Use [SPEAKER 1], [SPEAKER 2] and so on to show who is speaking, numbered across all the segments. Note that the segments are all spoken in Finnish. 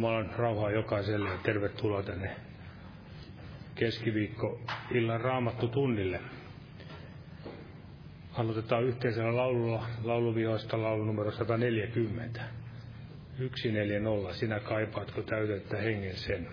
[SPEAKER 1] Jumalan rauhaa jokaiselle ja tervetuloa tänne keskiviikko illan raamattu tunnille. Aloitetaan yhteisellä laululla lauluvihoista laulu numero 140. 140. Sinä kaipaatko täytettä hengen sen.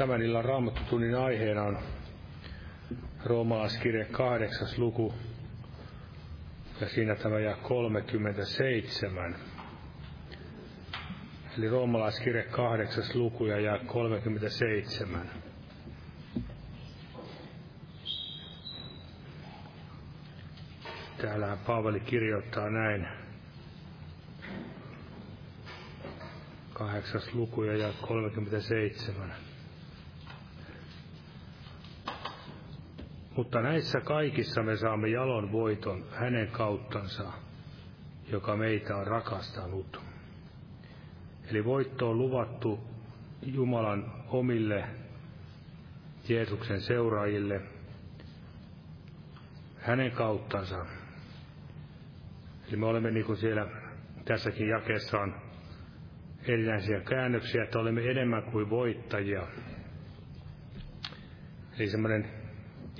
[SPEAKER 1] Tämän illan raamattutunnin aiheena on roomalaiskirje kahdeksas luku ja siinä tämä ja 37. Eli roomalaiskirje kahdeksas luku ja ja 37. Täällä Paavali kirjoittaa näin. Kahdeksas luku ja ja 37. Mutta näissä kaikissa me saamme jalon voiton hänen kauttansa, joka meitä on rakastanut. Eli voitto on luvattu Jumalan omille Jeesuksen seuraajille hänen kauttansa. Eli me olemme niin kuin siellä tässäkin jakeessa on erinäisiä käännöksiä, että olemme enemmän kuin voittajia. Eli semmoinen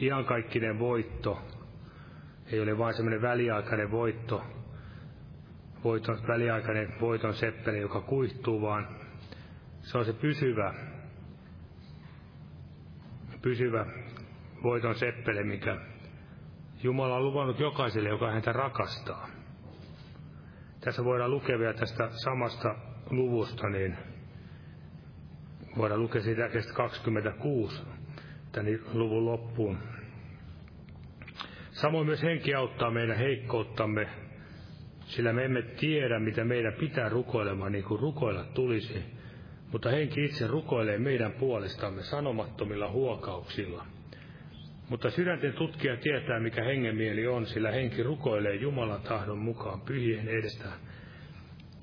[SPEAKER 1] iankaikkinen voitto. Ei ole vain semmoinen väliaikainen voitto, voiton, väliaikainen voiton seppeli, joka kuihtuu, vaan se on se pysyvä, pysyvä voiton seppele, mikä Jumala on luvannut jokaiselle, joka häntä rakastaa. Tässä voidaan lukea vielä tästä samasta luvusta, niin voidaan lukea siitä 26 tämän luvun loppuun. Samoin myös henki auttaa meidän heikkouttamme.
[SPEAKER 2] sillä me emme tiedä, mitä meidän pitää rukoilemaan niin kuin rukoilla tulisi, mutta henki itse rukoilee meidän puolestamme sanomattomilla huokauksilla. Mutta sydänten tutkija tietää, mikä hengenmieli on, sillä henki rukoilee Jumalan tahdon mukaan pyhien edestä.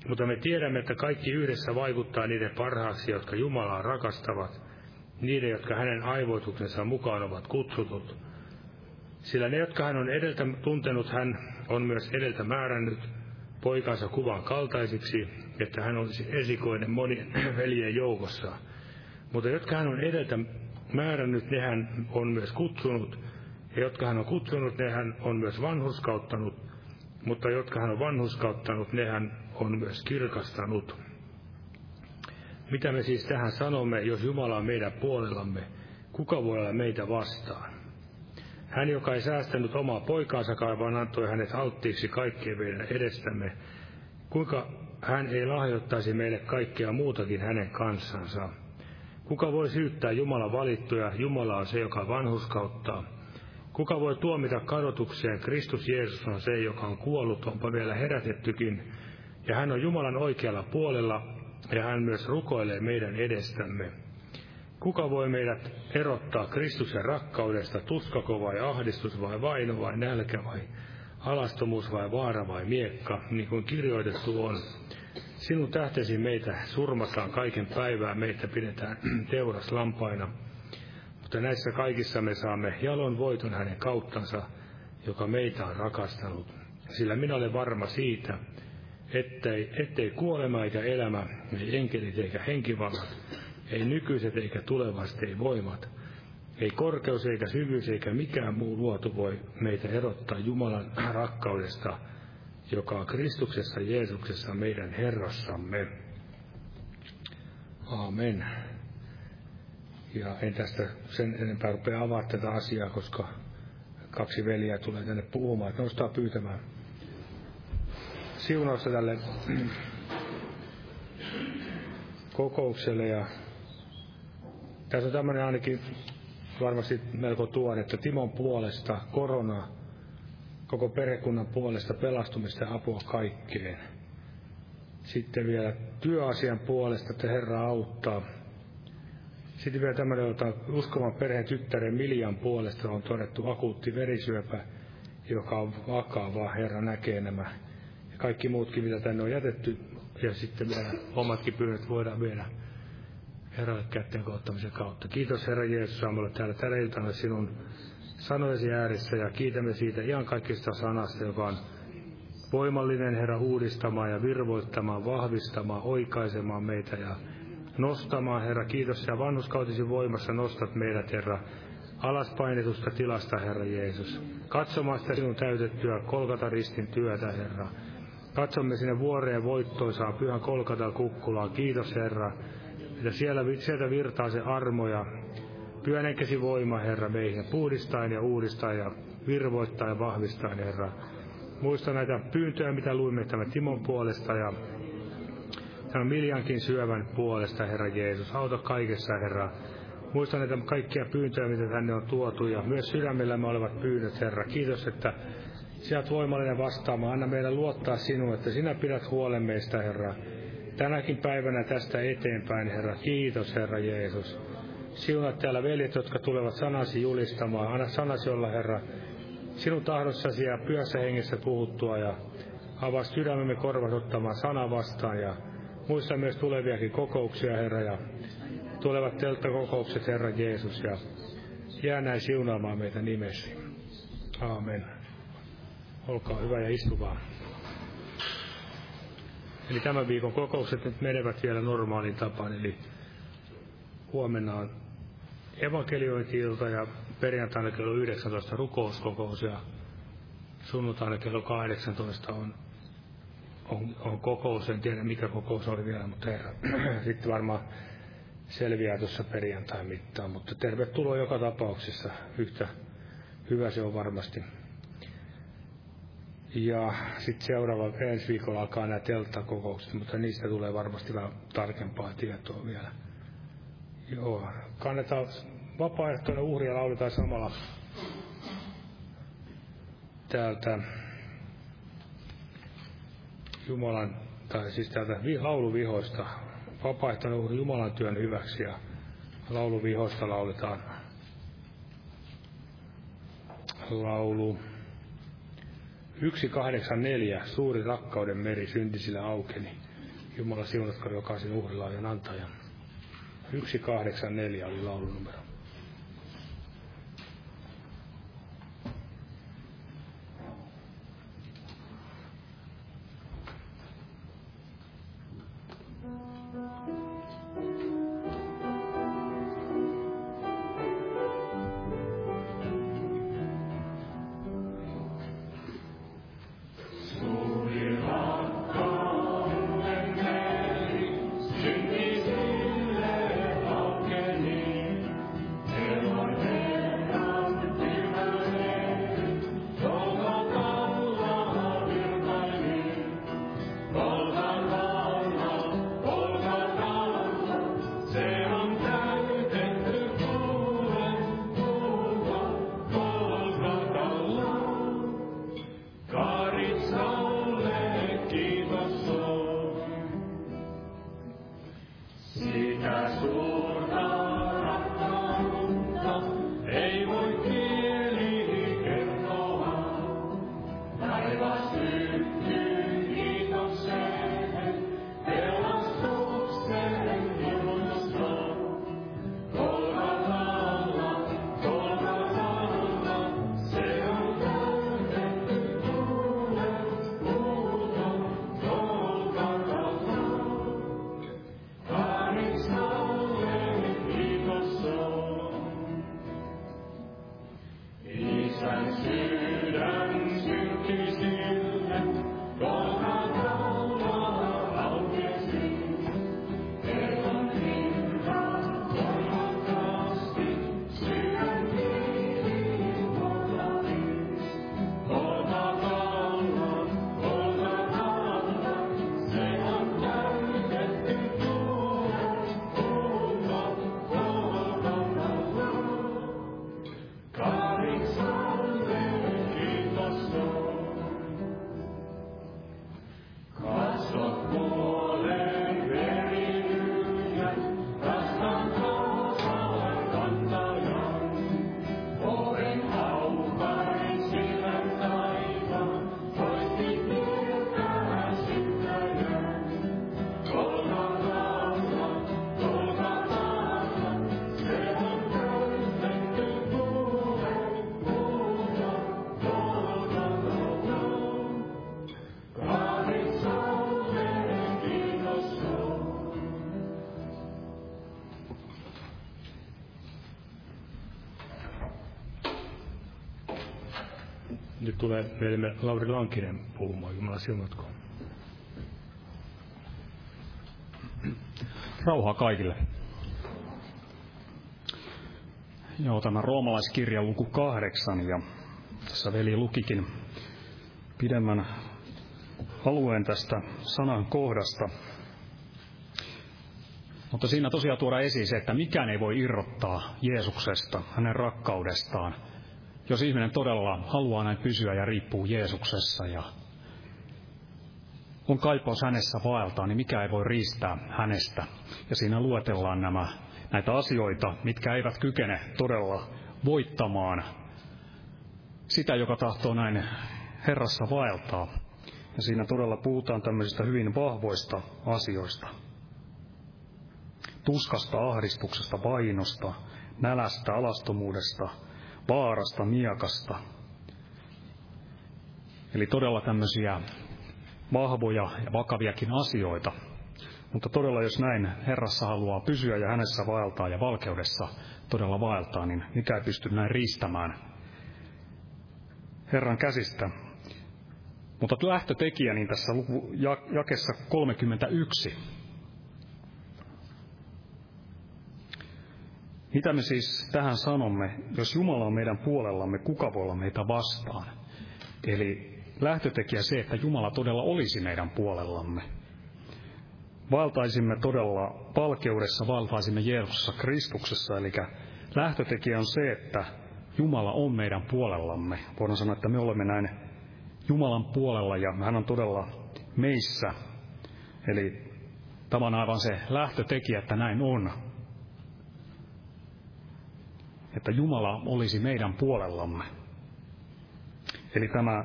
[SPEAKER 2] Mutta me tiedämme, että kaikki yhdessä vaikuttaa niiden parhaaksi, jotka Jumalaa rakastavat, niiden, jotka hänen aivoituksensa mukaan ovat kutsutut. Sillä ne, jotka hän on edeltä tuntenut, hän on myös edeltä määrännyt poikansa kuvan kaltaisiksi, että hän olisi esikoinen monien veljen joukossa. Mutta jotka hän on edeltä määrännyt, ne hän on myös kutsunut, ja jotka hän on kutsunut, ne hän on myös vanhuskauttanut, mutta jotka hän on vanhuskauttanut, ne hän on myös kirkastanut. Mitä me siis tähän sanomme, jos Jumala on meidän puolellamme, kuka voi olla meitä vastaan? Hän, joka ei säästänyt omaa poikaansakaan, vaan antoi hänet alttiiksi kaikkien meidän edestämme, kuinka hän ei lahjoittaisi meille kaikkea muutakin hänen kanssansa? Kuka voi syyttää Jumalan valittuja? Jumala on se, joka vanhuskauttaa. Kuka voi tuomita kadotukseen? Kristus Jeesus on se, joka on kuollut, onpa vielä herätettykin. Ja hän on Jumalan oikealla puolella, ja hän myös rukoilee meidän edestämme. Kuka voi meidät erottaa Kristuksen rakkaudesta, tuskako vai ahdistus vai vaino vai nälkä vai alastomuus vai vaara vai miekka, niin kuin kirjoitettu on. Sinun tähtesi meitä surmataan kaiken päivää, meitä pidetään teuraslampaina. Mutta näissä kaikissa me saamme jalon voiton hänen kauttansa, joka meitä on rakastanut. Sillä minä olen varma siitä, ettei, ettei kuolema eikä elämä, ei enkelit eikä henkivallat, ei nykyiset eikä tulevasti, ei voimat, ei korkeus eikä syvyys eikä mikään muu luotu voi meitä erottaa Jumalan rakkaudesta, joka on Kristuksessa Jeesuksessa meidän Herrassamme. Aamen. Ja en tästä sen enempää rupea avaa tätä asiaa, koska kaksi veljeä tulee tänne puhumaan, että nostaa pyytämään siunausta tälle kokoukselle. Ja tässä on tämmöinen ainakin varmasti melko tuore, että Timon puolesta korona, koko perhekunnan puolesta pelastumista ja apua kaikkeen. Sitten vielä työasian puolesta, että Herra auttaa. Sitten vielä tämmöinen, jota uskovan perheen tyttären Miljan puolesta on todettu akuutti verisyöpä, joka on vakava. Herra näkee nämä kaikki muutkin, mitä tänne on jätetty. Ja sitten vielä omatkin pyynnöt voidaan viedä Herralle kätten kohtamisen kautta. Kiitos Herra Jeesus, saamme täällä tänä iltana sinun sanojesi ääressä ja kiitämme siitä ihan kaikista sanasta, joka on voimallinen Herra uudistamaan ja virvoittamaan, vahvistamaan, oikaisemaan meitä ja nostamaan, Herra. Kiitos ja vanhuskautisi voimassa nostat meidät, Herra, alaspainetusta tilasta, Herra Jeesus. Katsomaan sitä sinun täytettyä kolkata ristin työtä, Herra. Katsomme sinne vuoreen voittoisaan pyhän kolkata kukkulaan. Kiitos, Herra että siellä, sieltä virtaa se armo ja pyhän henkesi voima, Herra, meihin puhdistain ja uudistain ja virvoittaa ja vahvistaa, Herra. Muista näitä pyyntöjä, mitä luimme tämän Timon puolesta ja tämän Miljankin syövän puolesta, Herra Jeesus. Auta kaikessa, Herra. Muista näitä kaikkia pyyntöjä, mitä tänne on tuotu ja myös sydämellämme olevat pyynnöt, Herra. Kiitos, että sinä voimallinen vastaamaan. Anna meidän luottaa sinuun, että sinä pidät huolen meistä, Herra tänäkin päivänä tästä eteenpäin, Herra. Kiitos, Herra Jeesus. Siunat täällä veljet, jotka tulevat sanasi julistamaan. Anna sanasi olla, Herra, sinun tahdossasi ja pyössä hengessä puhuttua ja avaa sydämemme korvat ottamaan sana vastaan ja muista myös tuleviakin kokouksia, Herra, ja tulevat teltta kokoukset, Herra Jeesus, ja jää näin siunaamaan meitä nimesi. Aamen. Olkaa hyvä ja istukaa. Eli tämän viikon kokoukset nyt menevät vielä normaalin tapaan, eli huomenna on evankeliointi-ilta ja perjantaina kello 19 rukouskokous ja sunnuntaina kello 18 on, on, on kokous, en tiedä mikä kokous oli vielä, mutta herra, sitten varmaan selviää tuossa perjantain mittaan, mutta tervetuloa joka tapauksessa, yhtä hyvä se on varmasti. Ja sitten seuraava ensi viikolla alkaa nämä telttakokoukset, mutta niistä tulee varmasti vähän tarkempaa tietoa vielä. Joo, kannetaan vapaaehtoinen uhri ja lauletaan samalla täältä
[SPEAKER 1] Jumalan, tai siis täältä lauluvihoista, vapaaehtoinen Jumalan työn hyväksi ja lauluvihoista lauletaan laulu 184, suuri rakkauden meri syntisillä aukeni. Jumala siunatko jokaisen uhrilaajan antajan. 184 oli laulunumero. Tulee meille Lauri Lankinen puhumaan. Jumala siunatko.
[SPEAKER 3] Rauhaa kaikille. Joo, tämä roomalaiskirja luku kahdeksan ja tässä veli lukikin pidemmän alueen tästä sanan kohdasta. Mutta siinä tosiaan tuoda esiin se, että mikään ei voi irrottaa Jeesuksesta, hänen rakkaudestaan – jos ihminen todella haluaa näin pysyä ja riippuu Jeesuksessa ja on kaipaus hänessä vaeltaa, niin mikä ei voi riistää hänestä. Ja siinä luetellaan nämä, näitä asioita, mitkä eivät kykene todella voittamaan sitä, joka tahtoo näin Herrassa vaeltaa. Ja siinä todella puhutaan tämmöisistä hyvin vahvoista asioista. Tuskasta, ahdistuksesta, vainosta, nälästä, alastomuudesta, vaarasta, miakasta. Eli todella tämmöisiä vahvoja ja vakaviakin asioita. Mutta todella jos näin Herrassa haluaa pysyä ja hänessä vaeltaa ja valkeudessa todella vaeltaa, niin mikä ei pysty näin riistämään Herran käsistä. Mutta lähtötekijä niin tässä jakessa 31 Mitä me siis tähän sanomme, jos Jumala on meidän puolellamme, kuka voi olla meitä vastaan? Eli lähtötekijä se, että Jumala todella olisi meidän puolellamme. Valtaisimme todella valkeudessa, valtaisimme Jeesuksessa Kristuksessa, eli lähtötekijä on se, että Jumala on meidän puolellamme. Voidaan sanoa, että me olemme näin Jumalan puolella ja hän on todella meissä. Eli tämä on aivan se lähtötekijä, että näin on. Että Jumala olisi meidän puolellamme. Eli tämä,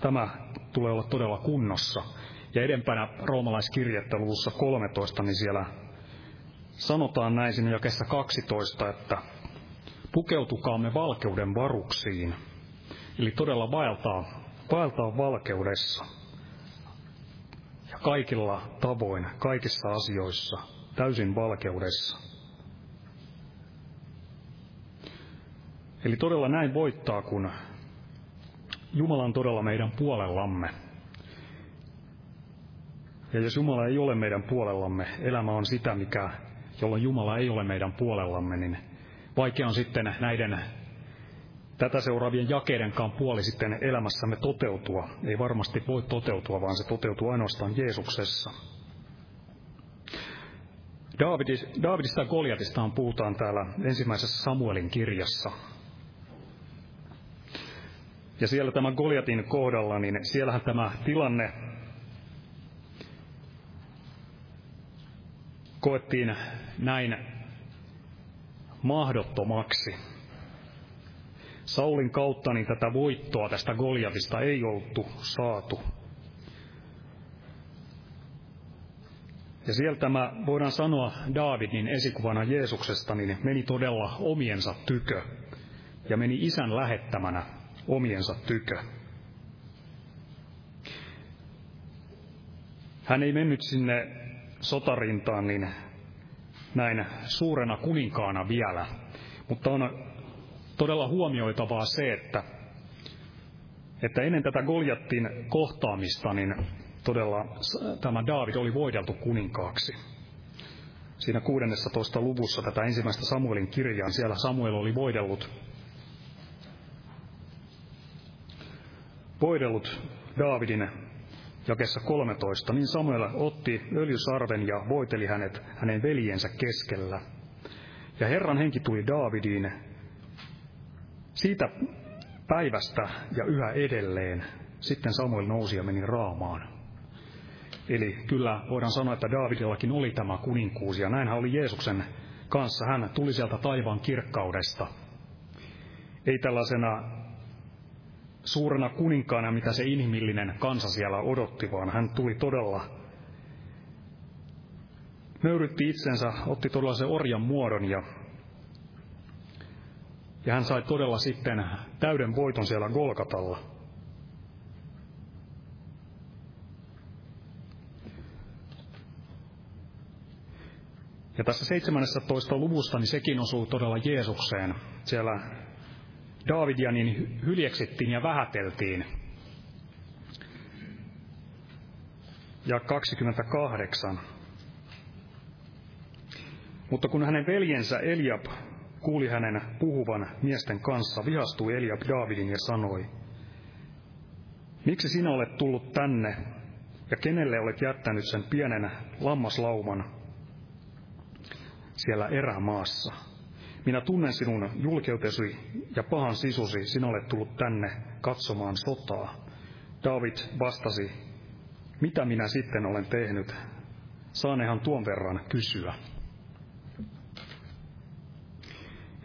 [SPEAKER 3] tämä tulee olla todella kunnossa. Ja edempänä roomalaiskirjettä luvussa 13, niin siellä sanotaan näin sinne jakessa 12, että pukeutukaamme valkeuden varuksiin. Eli todella vaeltaa, vaeltaa valkeudessa. Ja kaikilla tavoin, kaikissa asioissa, täysin valkeudessa. Eli todella näin voittaa, kun Jumala on todella meidän puolellamme. Ja jos Jumala ei ole meidän puolellamme, elämä on sitä, mikä, jolloin Jumala ei ole meidän puolellamme, niin vaikea on sitten näiden tätä seuraavien jakeidenkaan puoli sitten elämässämme toteutua. Ei varmasti voi toteutua, vaan se toteutuu ainoastaan Jeesuksessa. Davidista ja Goliatistaan puhutaan täällä ensimmäisessä Samuelin kirjassa. Ja siellä tämä Goliatin kohdalla, niin siellähän tämä tilanne koettiin näin mahdottomaksi. Saulin kautta niin tätä voittoa tästä Goliatista ei oltu saatu. Ja sieltä tämä, voidaan sanoa, Daavidin esikuvana Jeesuksesta, niin meni todella omiensa tykö ja meni isän lähettämänä omiensa tykö. Hän ei mennyt sinne sotarintaan niin näin suurena kuninkaana vielä, mutta on todella huomioitavaa se, että, että ennen tätä Goljattin kohtaamista, niin todella tämä Daavid oli voideltu kuninkaaksi. Siinä 16. luvussa tätä ensimmäistä Samuelin kirjaa, siellä Samuel oli voidellut voidellut Daavidin jakessa 13, niin Samuel otti öljysarven ja voiteli hänet hänen veljensä keskellä. Ja Herran henki tuli Daavidiin siitä päivästä ja yhä edelleen. Sitten Samuel nousi ja meni raamaan. Eli kyllä voidaan sanoa, että Daavidillakin oli tämä kuninkuus, ja näinhän oli Jeesuksen kanssa. Hän tuli sieltä taivaan kirkkaudesta. Ei tällaisena suurena kuninkaana, mitä se inhimillinen kansa siellä odotti, vaan hän tuli todella, nöyrytti itsensä, otti todella se orjan muodon ja, ja hän sai todella sitten täyden voiton siellä Golgatalla. Ja tässä 17. luvusta, niin sekin osuu todella Jeesukseen. Siellä Daavidia niin hyljeksittiin ja vähäteltiin. Ja 28. Mutta kun hänen veljensä Eliab kuuli hänen puhuvan miesten kanssa, vihastui Eliab Daavidin ja sanoi, Miksi sinä olet tullut tänne ja kenelle olet jättänyt sen pienen lammaslauman siellä erämaassa? Minä tunnen sinun julkeutesi ja pahan sisusi, sinä olet tullut tänne katsomaan sotaa. David vastasi, mitä minä sitten olen tehnyt? Saanehan tuon verran kysyä.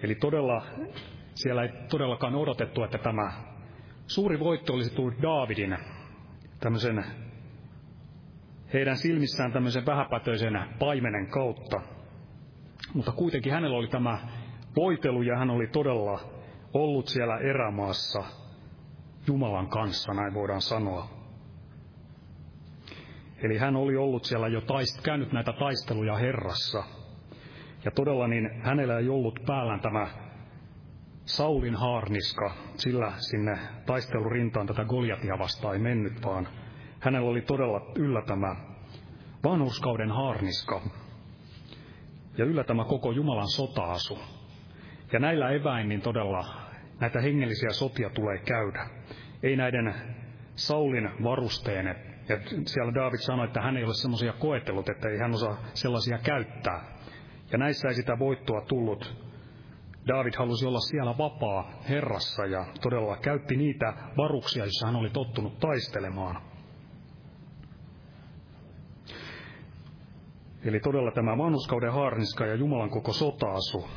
[SPEAKER 3] Eli todella, siellä ei todellakaan odotettu, että tämä suuri voitto olisi tullut Daavidin tämmöisen heidän silmissään tämmöisen vähäpätöisen paimenen kautta. Mutta kuitenkin hänellä oli tämä voitelu ja hän oli todella ollut siellä erämaassa Jumalan kanssa, näin voidaan sanoa. Eli hän oli ollut siellä jo taist, käynyt näitä taisteluja Herrassa. Ja todella niin hänellä ei ollut päällään tämä Saulin haarniska, sillä sinne taistelurintaan tätä Goliatia vastaan ei mennyt, vaan hänellä oli todella yllä tämä vanhuskauden haarniska ja yllä tämä koko Jumalan sotaasu. Ja näillä eväin niin todella näitä hengellisiä sotia tulee käydä. Ei näiden Saulin varusteen. Ja siellä David sanoi, että hän ei ole semmoisia koetellut, että ei hän osaa sellaisia käyttää. Ja näissä ei sitä voittoa tullut. David halusi olla siellä vapaa Herrassa ja todella käytti niitä varuksia, joissa hän oli tottunut taistelemaan. Eli todella tämä vanhuskauden haarniska ja Jumalan koko sotaasu.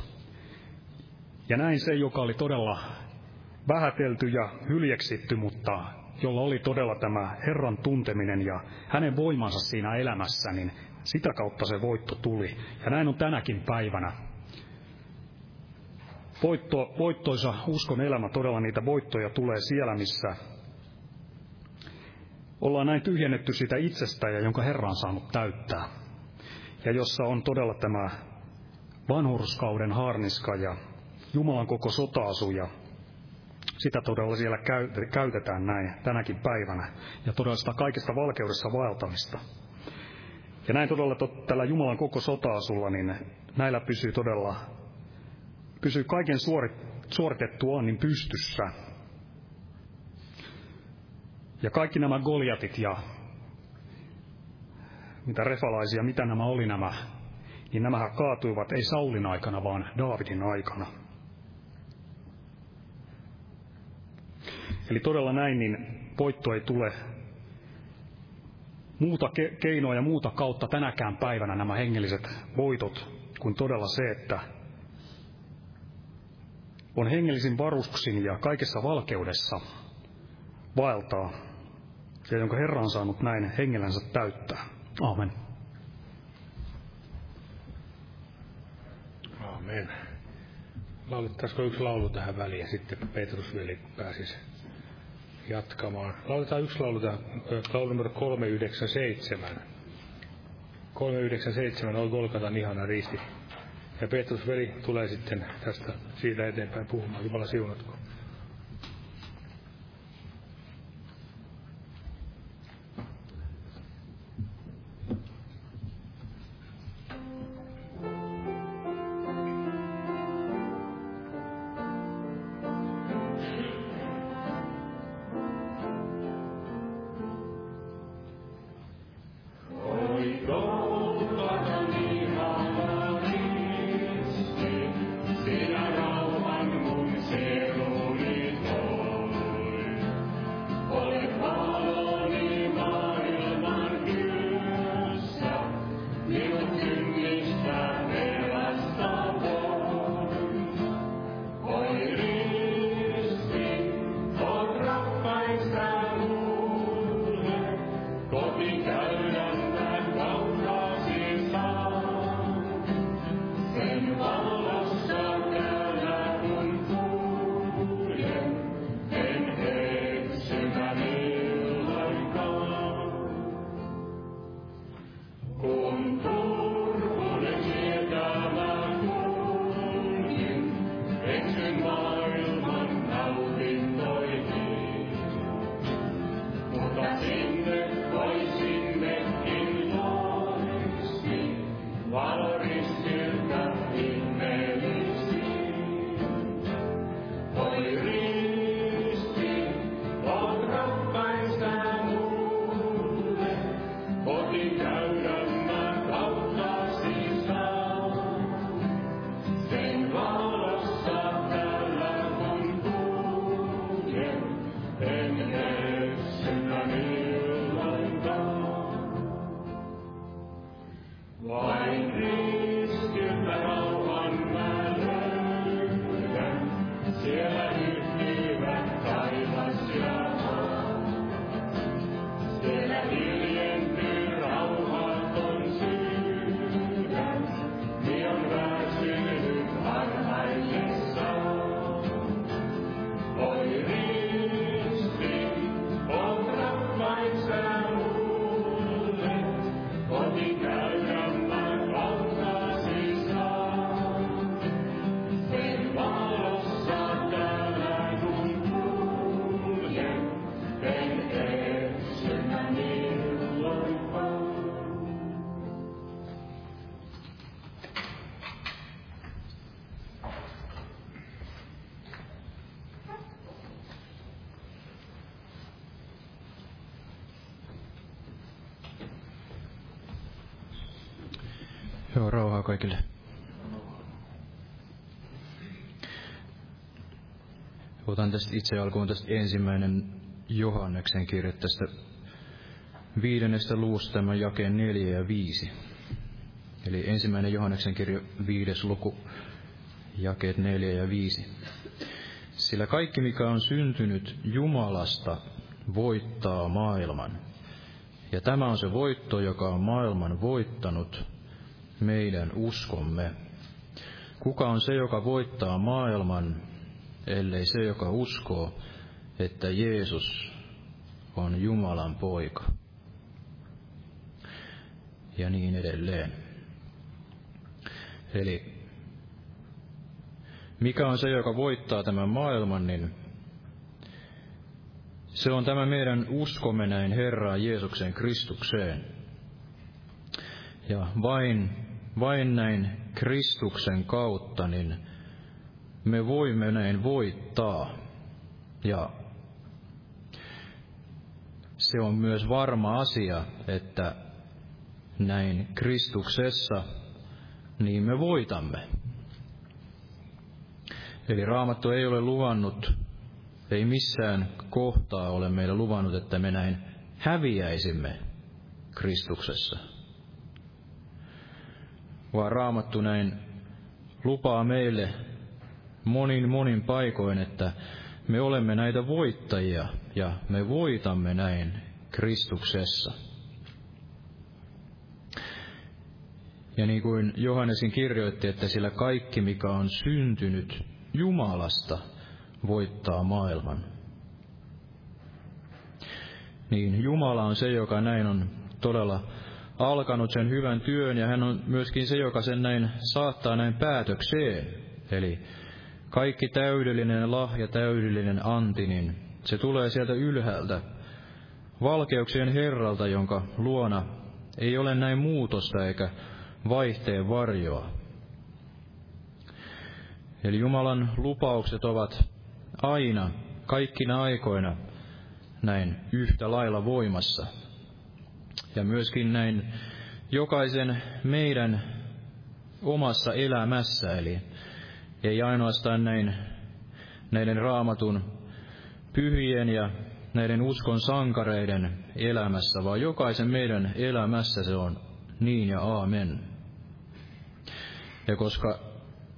[SPEAKER 3] Ja näin se, joka oli todella vähätelty ja hyljeksitty, mutta jolla oli todella tämä Herran tunteminen ja hänen voimansa siinä elämässä, niin sitä kautta se voitto tuli. Ja näin on tänäkin päivänä. Voitto, voittoisa uskon elämä, todella niitä voittoja tulee siellä, missä ollaan näin tyhjennetty sitä itsestä ja jonka Herra on saanut täyttää. Ja jossa on todella tämä vanhurskauden harniska ja Jumalan koko sotaasu ja sitä todella siellä käytetään näin tänäkin päivänä. Ja todella sitä kaikesta valkeudessa vaeltamista. Ja näin todella tällä Jumalan koko sotaasulla, niin näillä pysyy todella, pysyy kaiken suorit, suoritettuaan niin pystyssä. Ja kaikki nämä Goliatit ja mitä refalaisia, mitä nämä oli nämä, niin nämä kaatuivat ei Saulin aikana, vaan Daavidin aikana. Eli todella näin, niin voitto ei tule muuta ke- keinoa ja muuta kautta tänäkään päivänä nämä hengelliset voitot, kuin todella se, että on hengellisin varustuksin ja kaikessa valkeudessa vaeltaa, ja jonka Herra on saanut näin hengellänsä täyttää. Aamen.
[SPEAKER 1] Aamen. Laulettaisiko yksi laulu tähän väliin ja sitten Petrus veli pääsisi jatkamaan. Lauletaan yksi laulu, laulu numero 397. 397 on Golgatan ihana risti. Ja Petrus veli tulee sitten tästä siitä eteenpäin puhumaan. Jumala siunatko.
[SPEAKER 4] Tästä itse alkuun tästä ensimmäinen Johanneksen kirja tästä viidennestä luusta tämän jakeen neljä ja viisi. Eli ensimmäinen Johanneksen kirja viides luku, jakeet neljä ja viisi. Sillä kaikki, mikä on syntynyt Jumalasta, voittaa maailman. Ja tämä on se voitto, joka on maailman voittanut, meidän uskomme. Kuka on se, joka voittaa maailman, ellei se, joka uskoo, että Jeesus on Jumalan poika. Ja niin edelleen. Eli mikä on se, joka voittaa tämän maailman, niin se on tämä meidän uskomme näin Herraan Jeesuksen Kristukseen. Ja vain, vain näin Kristuksen kautta, niin me voimme näin voittaa. Ja se on myös varma asia, että näin Kristuksessa, niin me voitamme. Eli Raamattu ei ole luvannut, ei missään kohtaa ole meille luvannut, että me näin häviäisimme Kristuksessa. Vaan Raamattu näin lupaa meille monin monin paikoin, että me olemme näitä voittajia ja me voitamme näin Kristuksessa. Ja niin kuin Johannesin kirjoitti, että sillä kaikki, mikä on syntynyt Jumalasta, voittaa maailman. Niin Jumala on se, joka näin on todella alkanut sen hyvän työn, ja hän on myöskin se, joka sen näin saattaa näin päätökseen. Eli kaikki täydellinen lahja, täydellinen anti, niin se tulee sieltä ylhäältä, valkeuksien Herralta, jonka luona ei ole näin muutosta eikä vaihteen varjoa. Eli Jumalan lupaukset ovat aina, kaikkina aikoina, näin yhtä lailla voimassa. Ja myöskin näin jokaisen meidän omassa elämässä, eli ei ainoastaan näin näiden raamatun pyhien ja näiden uskon sankareiden elämässä, vaan jokaisen meidän elämässä se on niin ja aamen. Ja koska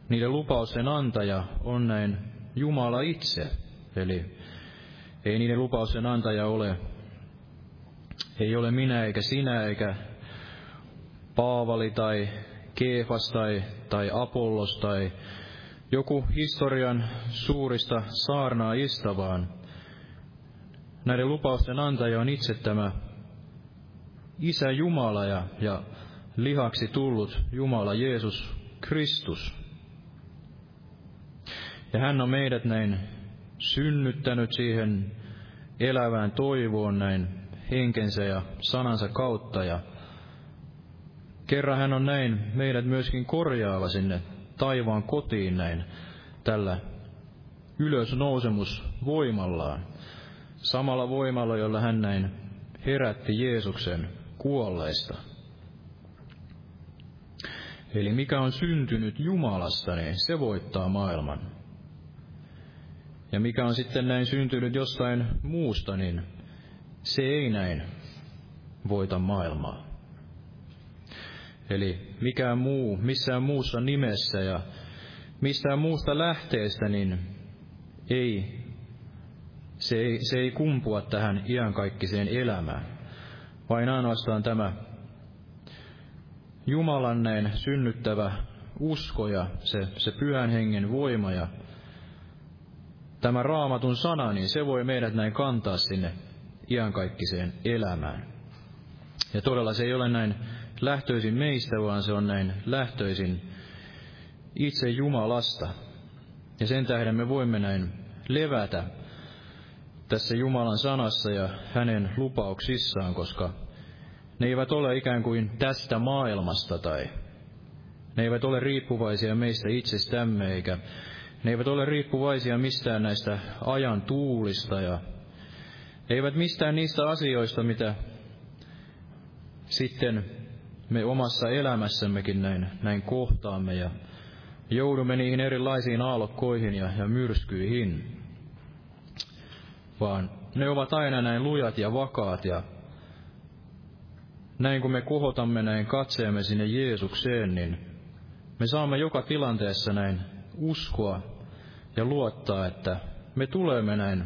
[SPEAKER 4] niiden lupausten antaja on näin Jumala itse, eli ei niiden lupausten antaja ole, ei ole minä eikä sinä eikä Paavali tai Keefas tai, tai Apollos tai joku historian suurista saarnaajista, vaan näiden lupausten antaja on itse tämä Isä Jumala ja, ja lihaksi tullut Jumala Jeesus Kristus. Ja hän on meidät näin synnyttänyt siihen elävään toivoon näin henkensä ja sanansa kautta. Ja kerran hän on näin meidät myöskin korjaava sinne taivaan kotiin näin tällä ylösnousemus voimallaan. Samalla voimalla, jolla hän näin herätti Jeesuksen kuolleista. Eli mikä on syntynyt Jumalasta, niin se voittaa maailman. Ja mikä on sitten näin syntynyt jostain muusta, niin se ei näin voita maailmaa. Eli mikään muu, missään muussa nimessä ja mistään muusta lähteestä, niin ei, se ei, se ei kumpua tähän iankaikkiseen elämään. Vain ainoastaan tämä Jumalan näin synnyttävä usko ja se, se pyhän hengen voima ja tämä raamatun sana, niin se voi meidät näin kantaa sinne iankaikkiseen elämään. Ja todella se ei ole näin lähtöisin meistä, vaan se on näin lähtöisin itse Jumalasta. Ja sen tähden me voimme näin levätä tässä Jumalan sanassa ja hänen lupauksissaan, koska ne eivät ole ikään kuin tästä maailmasta tai ne eivät ole riippuvaisia meistä itsestämme, eikä ne eivät ole riippuvaisia mistään näistä ajan tuulista ja eivät mistään niistä asioista, mitä sitten me omassa elämässämmekin näin, näin kohtaamme ja joudumme niihin erilaisiin aallokkoihin ja, ja myrskyihin, vaan ne ovat aina näin lujat ja vakaat ja näin kun me kohotamme näin katseemme sinne Jeesukseen, niin me saamme joka tilanteessa näin uskoa ja luottaa, että me tulemme näin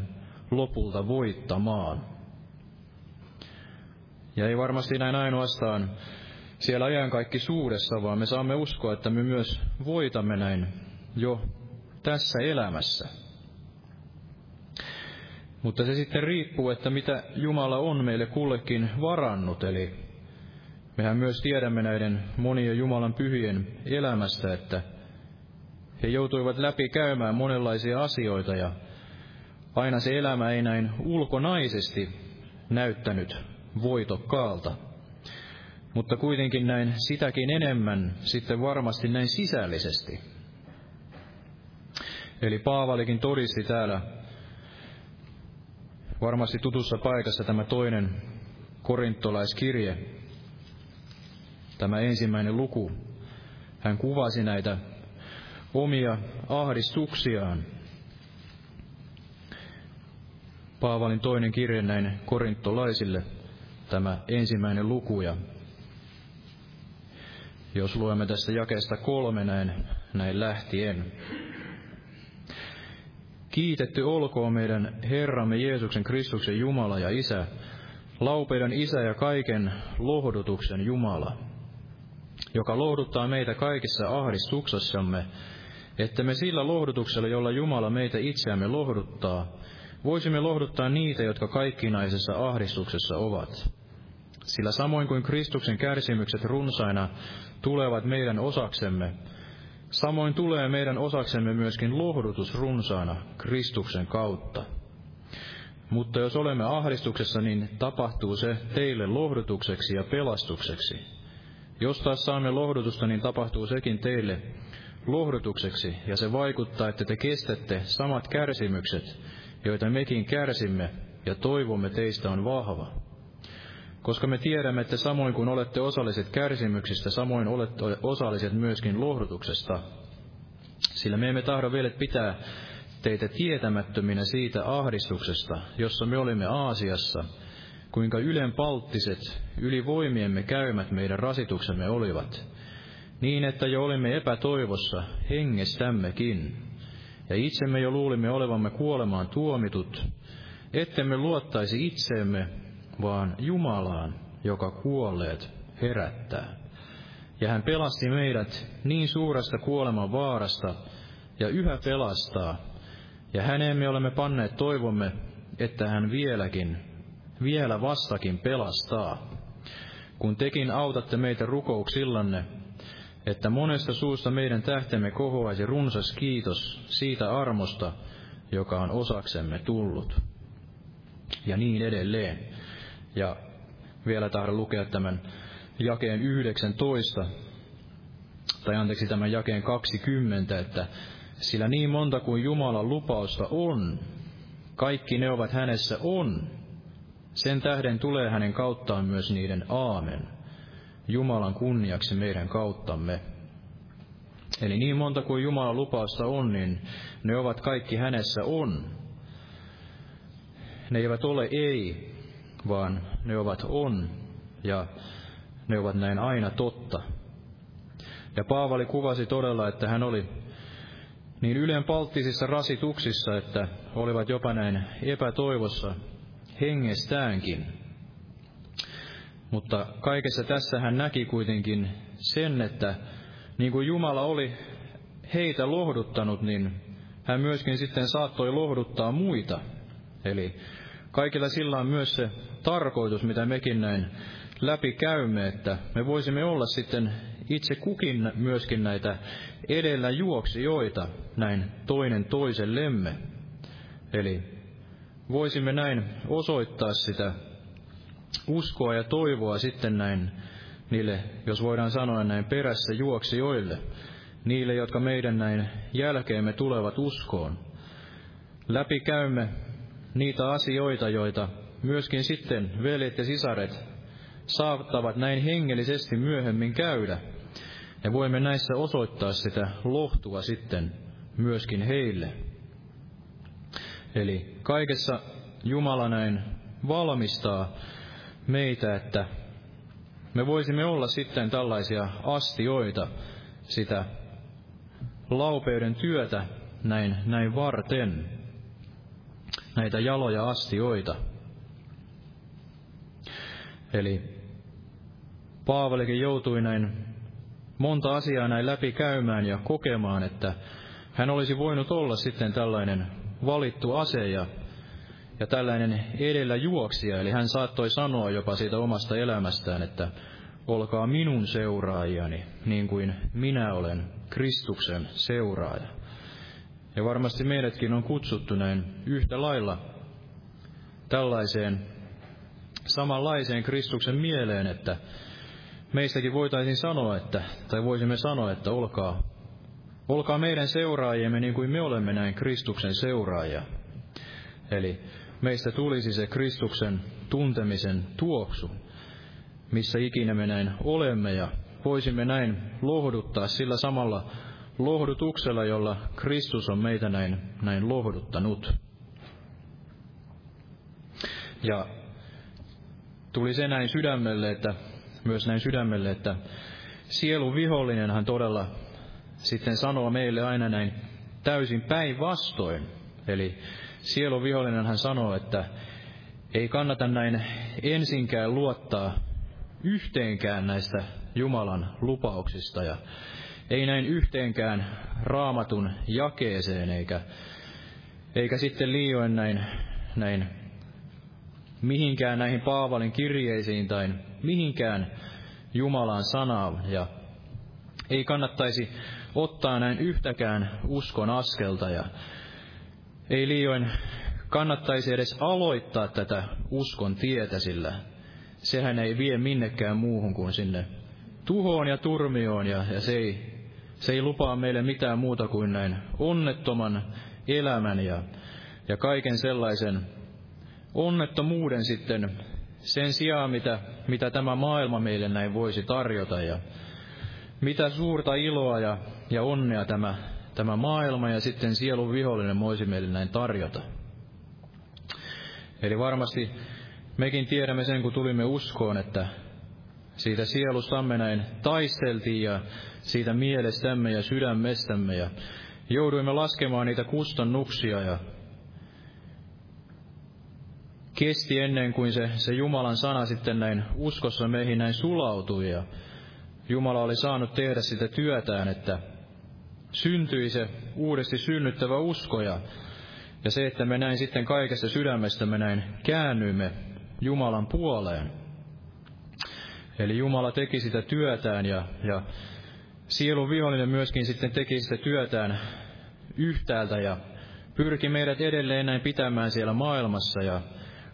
[SPEAKER 4] lopulta voittamaan. Ja ei varmasti näin ainoastaan siellä ajan kaikki suuressa, vaan me saamme uskoa, että me myös voitamme näin jo tässä elämässä. Mutta se sitten riippuu, että mitä Jumala on meille kullekin varannut, eli mehän myös tiedämme näiden monien Jumalan pyhien elämästä, että he joutuivat läpi käymään monenlaisia asioita ja aina se elämä ei näin ulkonaisesti näyttänyt voitokkaalta. Mutta kuitenkin näin sitäkin enemmän sitten varmasti näin sisällisesti. Eli Paavalikin todisti täällä varmasti tutussa paikassa tämä toinen korintolaiskirje, tämä ensimmäinen luku. Hän kuvasi näitä omia ahdistuksiaan. Paavalin toinen kirje näin korintolaisille, tämä ensimmäinen luku. Ja jos luemme tästä jakeesta kolme näin, näin lähtien. Kiitetty olkoon meidän Herramme Jeesuksen Kristuksen Jumala ja Isä, laupeiden Isä ja kaiken lohdutuksen Jumala, joka lohduttaa meitä kaikissa ahdistuksessamme, että me sillä lohdutuksella, jolla Jumala meitä itseämme lohduttaa, voisimme lohduttaa niitä, jotka kaikkinaisessa ahdistuksessa ovat. Sillä samoin kuin Kristuksen kärsimykset runsaina tulevat meidän osaksemme, samoin tulee meidän osaksemme myöskin lohdutus runsaana Kristuksen kautta. Mutta jos olemme ahdistuksessa, niin tapahtuu se teille lohdutukseksi ja pelastukseksi. Jos taas saamme lohdutusta, niin tapahtuu sekin teille lohdutukseksi, ja se vaikuttaa, että te kestätte samat kärsimykset, joita mekin kärsimme, ja toivomme teistä on vahva. Koska me tiedämme, että samoin kuin olette osalliset kärsimyksistä, samoin olette osalliset myöskin lohdutuksesta. Sillä me emme tahdo vielä pitää teitä tietämättöminä siitä ahdistuksesta, jossa me olimme Aasiassa, kuinka ylenpalttiset, yli voimiemme käymät meidän rasituksemme olivat, niin että jo olimme epätoivossa hengestämmekin, ja itsemme jo luulimme olevamme kuolemaan tuomitut, ettemme luottaisi itseemme, vaan Jumalaan, joka kuolleet herättää. Ja hän pelasti meidät niin suuresta kuoleman vaarasta, ja yhä pelastaa, ja häneen me olemme panneet toivomme, että hän vieläkin, vielä vastakin pelastaa. Kun tekin autatte meitä rukouksillanne, että monesta suusta meidän tähtemme kohoaisi runsas kiitos siitä armosta, joka on osaksemme tullut. Ja niin edelleen. Ja vielä tahdon lukea tämän jakeen 19, tai anteeksi tämän jakeen 20, että sillä niin monta kuin Jumalan lupausta on, kaikki ne ovat hänessä on, sen tähden tulee hänen kauttaan myös niiden aamen, Jumalan kunniaksi meidän kauttamme. Eli niin monta kuin Jumalan lupausta on, niin ne ovat kaikki hänessä on. Ne eivät ole ei, vaan ne ovat on, ja ne ovat näin aina totta. Ja Paavali kuvasi todella, että hän oli niin ylenpalttisissa rasituksissa, että olivat jopa näin epätoivossa hengestäänkin. Mutta kaikessa tässä hän näki kuitenkin sen, että niin kuin Jumala oli heitä lohduttanut, niin hän myöskin sitten saattoi lohduttaa muita. Eli kaikilla sillä on myös se tarkoitus, mitä mekin näin läpi käymme, että me voisimme olla sitten itse kukin myöskin näitä edellä juoksijoita, näin toinen toisellemme. Eli voisimme näin osoittaa sitä uskoa ja toivoa sitten näin niille, jos voidaan sanoa näin perässä juoksijoille, niille, jotka meidän näin jälkeemme tulevat uskoon. Läpi käymme niitä asioita, joita myöskin sitten veljet ja sisaret saattavat näin hengellisesti myöhemmin käydä. Ja voimme näissä osoittaa sitä lohtua sitten myöskin heille. Eli kaikessa Jumala näin valmistaa meitä, että me voisimme olla sitten tällaisia astioita, sitä laupeuden työtä näin, näin varten, näitä jaloja astioita. Eli Paavalikin joutui näin monta asiaa näin läpi käymään ja kokemaan, että hän olisi voinut olla sitten tällainen valittu ase ja, ja tällainen edellä juoksija. Eli hän saattoi sanoa jopa siitä omasta elämästään, että olkaa minun seuraajani, niin kuin minä olen Kristuksen seuraaja. Ja varmasti meidätkin on kutsuttu näin yhtä lailla tällaiseen samanlaiseen Kristuksen mieleen, että meistäkin voitaisiin sanoa, että, tai voisimme sanoa, että olkaa, olkaa meidän seuraajiemme niin kuin me olemme näin Kristuksen seuraajia. Eli meistä tulisi se Kristuksen tuntemisen tuoksu, missä ikinä me näin olemme, ja voisimme näin lohduttaa sillä samalla lohdutuksella, jolla Kristus on meitä näin, näin lohduttanut. Ja tuli se näin sydämelle, että myös näin sydämelle, että sielun vihollinenhan todella sitten sanoo meille aina näin täysin päinvastoin. Eli sielun vihollinen hän sanoo, että ei kannata näin ensinkään luottaa yhteenkään näistä Jumalan lupauksista ja ei näin yhteenkään raamatun jakeeseen eikä, eikä sitten liioin näin, näin mihinkään näihin Paavalin kirjeisiin tai mihinkään Jumalan sanaan. Ja ei kannattaisi ottaa näin yhtäkään uskon askelta ja ei liioin kannattaisi edes aloittaa tätä uskon tietä, sillä sehän ei vie minnekään muuhun kuin sinne tuhoon ja turmioon ja, ja se, ei, se ei lupaa meille mitään muuta kuin näin onnettoman elämän ja, ja kaiken sellaisen onnettomuuden sitten sen sijaan, mitä, mitä tämä maailma meille näin voisi tarjota ja mitä suurta iloa ja, ja onnea tämä, tämä maailma ja sitten sielun vihollinen voisi meille näin tarjota. Eli varmasti mekin tiedämme sen, kun tulimme uskoon, että siitä sielustamme näin taisteltiin ja siitä mielestämme ja sydämestämme ja jouduimme laskemaan niitä kustannuksia ja kesti ennen kuin se, se Jumalan sana sitten näin uskossa meihin näin sulautui ja Jumala oli saanut tehdä sitä työtään, että syntyi se uudesti synnyttävä usko ja, ja se, että me näin sitten kaikesta sydämestämme näin käännyimme Jumalan puoleen. Eli Jumala teki sitä työtään ja, ja sielun vihollinen myöskin sitten teki sitä työtään yhtäältä ja pyrki meidät edelleen näin pitämään siellä maailmassa ja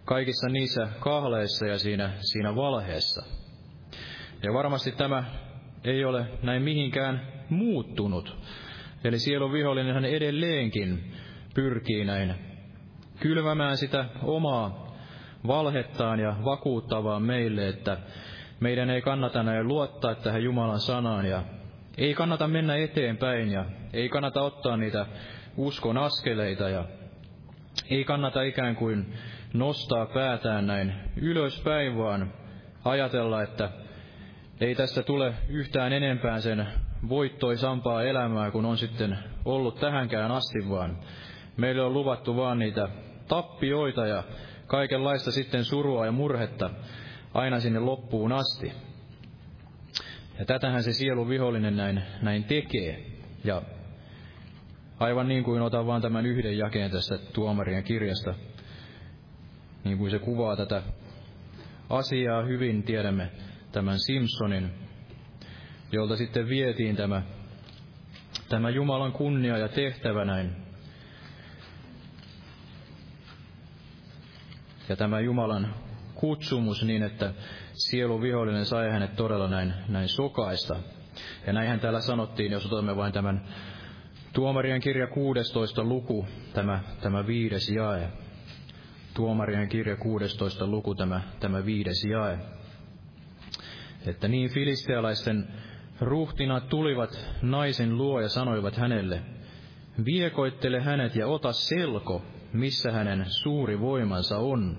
[SPEAKER 4] kaikissa niissä kahleissa ja siinä, siinä valheessa. Ja varmasti tämä ei ole näin mihinkään muuttunut. Eli sielun vihollinen hän edelleenkin pyrkii näin kylvämään sitä omaa valhettaan ja vakuuttavaa meille, että meidän ei kannata näin luottaa tähän Jumalan sanaan ja ei kannata mennä eteenpäin ja ei kannata ottaa niitä uskon askeleita ja ei kannata ikään kuin nostaa päätään näin ylöspäin, vaan ajatella, että ei tästä tule yhtään enempää sen voittoisampaa elämää, kun on sitten ollut tähänkään asti, vaan meille on luvattu vaan niitä tappioita ja kaikenlaista sitten surua ja murhetta aina sinne loppuun asti. Ja tätähän se sielu vihollinen näin, näin tekee. Ja aivan niin kuin otan vaan tämän yhden jakeen tästä tuomarien kirjasta, niin kuin se kuvaa tätä asiaa hyvin, tiedämme tämän Simpsonin, jolta sitten vietiin tämä, tämä Jumalan kunnia ja tehtävä näin. Ja tämä Jumalan kutsumus niin, että sielun vihollinen sai hänet todella näin, näin sokaista. Ja näinhän täällä sanottiin, jos otamme vain tämän Tuomarien kirja 16 luku, tämä, tämä viides jae. Tuomarien kirja 16 luku, tämä, tämä viides jae. Että niin filistealaisten ruhtinat tulivat naisen luo ja sanoivat hänelle, viekoittele hänet ja ota selko, missä hänen suuri voimansa on,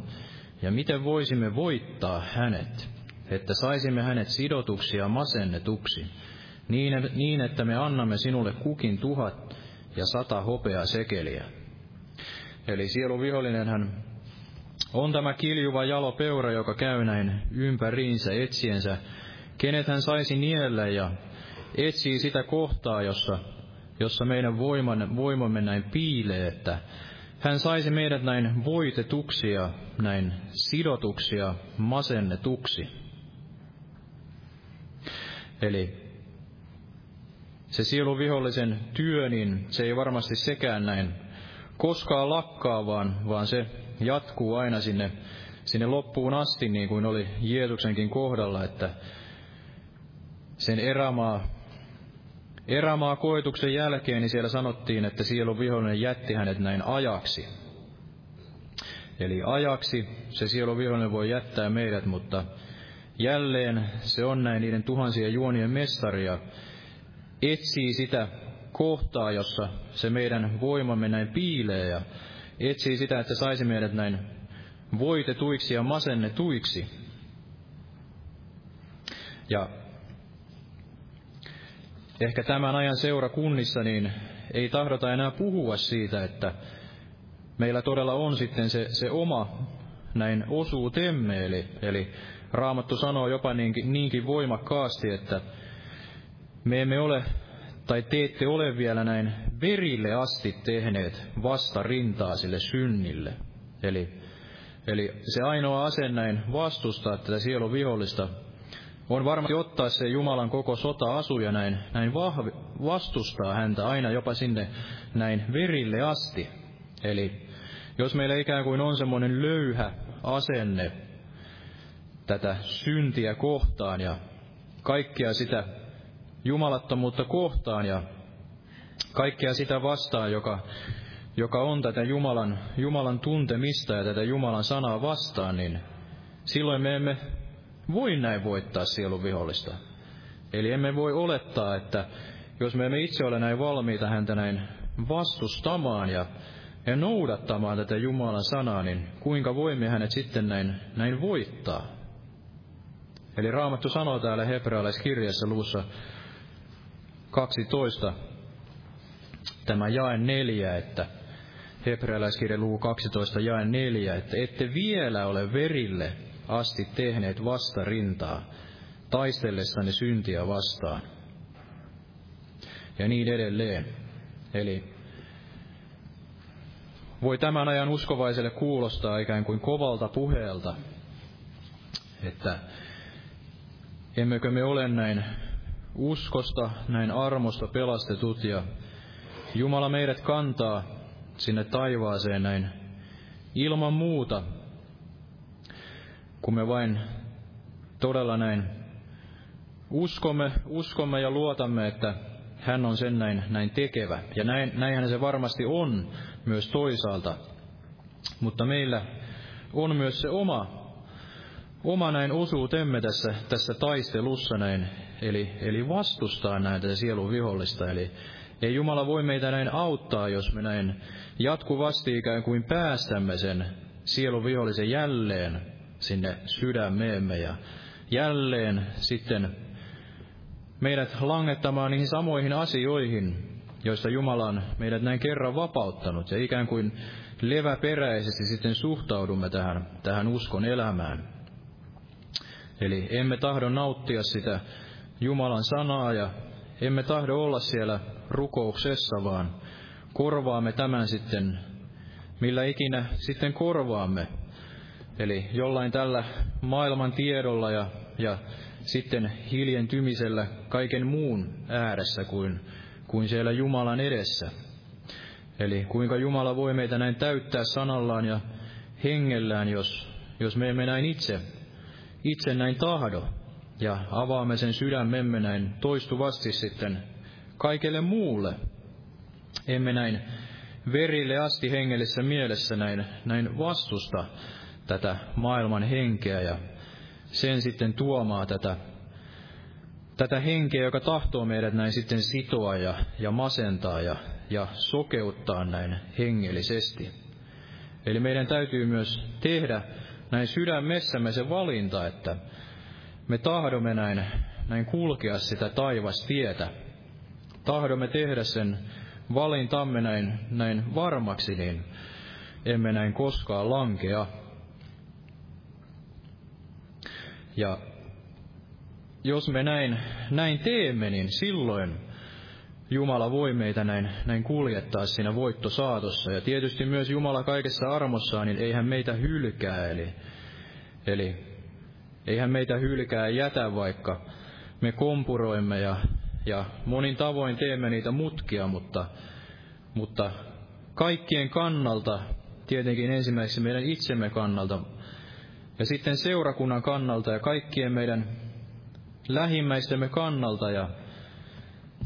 [SPEAKER 4] ja miten voisimme voittaa hänet. että saisimme hänet sidotuksi ja masennetuksi, niin, niin että me annamme sinulle kukin tuhat ja sata hopeaa sekeliä. Eli sielun hän on tämä kiljuva jalo peura, joka käy näin ympäriinsä etsiensä, kenet hän saisi niellä ja etsii sitä kohtaa, jossa, jossa meidän voimamme näin piilee, että hän saisi meidät näin voitetuksia, näin sidotuksia, masennetuksi. Eli se sieluvihollisen työ, niin se ei varmasti sekään näin koskaan lakkaa, vaan, vaan se jatkuu aina sinne, sinne loppuun asti, niin kuin oli Jeesuksenkin kohdalla, että sen erämaa, erämaa koetuksen jälkeen, niin siellä sanottiin, että sielun vihollinen jätti hänet näin ajaksi. Eli ajaksi se sielun vihollinen voi jättää meidät, mutta jälleen se on näin niiden tuhansien juonien mestaria, etsii sitä kohtaa, jossa se meidän voimamme näin piilee ja etsii sitä, että saisi meidät näin voitetuiksi ja masennetuiksi. Ja ehkä tämän ajan seurakunnissa niin ei tahdota enää puhua siitä, että meillä todella on sitten se, se oma näin osuutemme, eli, eli Raamattu sanoo jopa niinkin, niinkin voimakkaasti, että me emme ole tai te ette ole vielä näin verille asti tehneet vasta rintaa sille synnille. Eli, eli se ainoa ase näin vastustaa tätä sielun vihollista on varmasti ottaa se Jumalan koko sota-asu ja näin, näin vahvi, vastustaa häntä aina jopa sinne näin verille asti. Eli jos meillä ikään kuin on semmoinen löyhä asenne tätä syntiä kohtaan ja kaikkea sitä jumalattomuutta kohtaan ja kaikkea sitä vastaan, joka, joka on tätä Jumalan, Jumalan tuntemista ja tätä Jumalan sanaa vastaan, niin silloin me emme voi näin voittaa sielun vihollista. Eli emme voi olettaa, että jos me emme itse ole näin valmiita häntä näin vastustamaan ja, ja noudattamaan tätä Jumalan sanaa, niin kuinka voimme hänet sitten näin, näin voittaa? Eli Raamattu sanoo täällä hebrealaiskirjassa luussa 12, tämä jae neljä, että hebrealaiskirja luu 12 jae neljä, että ette vielä ole verille asti tehneet vastarintaa taistellessanne syntiä vastaan. Ja niin edelleen. Eli voi tämän ajan uskovaiselle kuulostaa ikään kuin kovalta puheelta, että emmekö me ole näin uskosta, näin armosta pelastetut ja Jumala meidät kantaa sinne taivaaseen näin ilman muuta, kun me vain todella näin uskomme, uskomme ja luotamme, että hän on sen näin, näin tekevä. Ja näin, näinhän se varmasti on myös toisaalta. Mutta meillä on myös se oma, oma näin osuutemme tässä, tässä taistelussa näin eli, eli vastustaa näitä sielun vihollista. Eli ei Jumala voi meitä näin auttaa, jos me näin jatkuvasti ikään kuin päästämme sen sielun vihollisen jälleen sinne sydämeemme ja jälleen sitten meidät langettamaan niihin samoihin asioihin, joista Jumala on meidät näin kerran vapauttanut ja ikään kuin leväperäisesti sitten suhtaudumme tähän, tähän uskon elämään. Eli emme tahdo nauttia sitä Jumalan sanaa ja emme tahdo olla siellä rukouksessa, vaan korvaamme tämän sitten, millä ikinä sitten korvaamme. Eli jollain tällä maailman tiedolla ja, ja sitten hiljentymisellä kaiken muun ääressä kuin, kuin siellä Jumalan edessä. Eli kuinka Jumala voi meitä näin täyttää sanallaan ja hengellään, jos, jos me emme näin itse, itse näin tahdo ja avaamme sen sydämemme näin toistuvasti sitten kaikelle muulle. Emme näin verille asti hengellisessä mielessä näin, näin vastusta tätä maailman henkeä ja sen sitten tuomaa tätä, tätä henkeä, joka tahtoo meidät näin sitten sitoa ja, ja masentaa ja, ja sokeuttaa näin hengellisesti. Eli meidän täytyy myös tehdä näin sydämessämme se valinta, että me tahdomme näin, näin kulkea sitä taivastietä, tahdomme tehdä sen valintamme näin, näin varmaksi, niin emme näin koskaan lankea. Ja jos me näin, näin teemme, niin silloin Jumala voi meitä näin, näin kuljettaa siinä voittosaatossa. Ja tietysti myös Jumala kaikessa armossaan, niin eihän meitä hylkää. Eli, eli eihän meitä hylkää jätä, vaikka me kompuroimme ja, ja monin tavoin teemme niitä mutkia, mutta, mutta kaikkien kannalta, tietenkin ensimmäiseksi meidän itsemme kannalta, ja sitten seurakunnan kannalta ja kaikkien meidän lähimmäistemme kannalta ja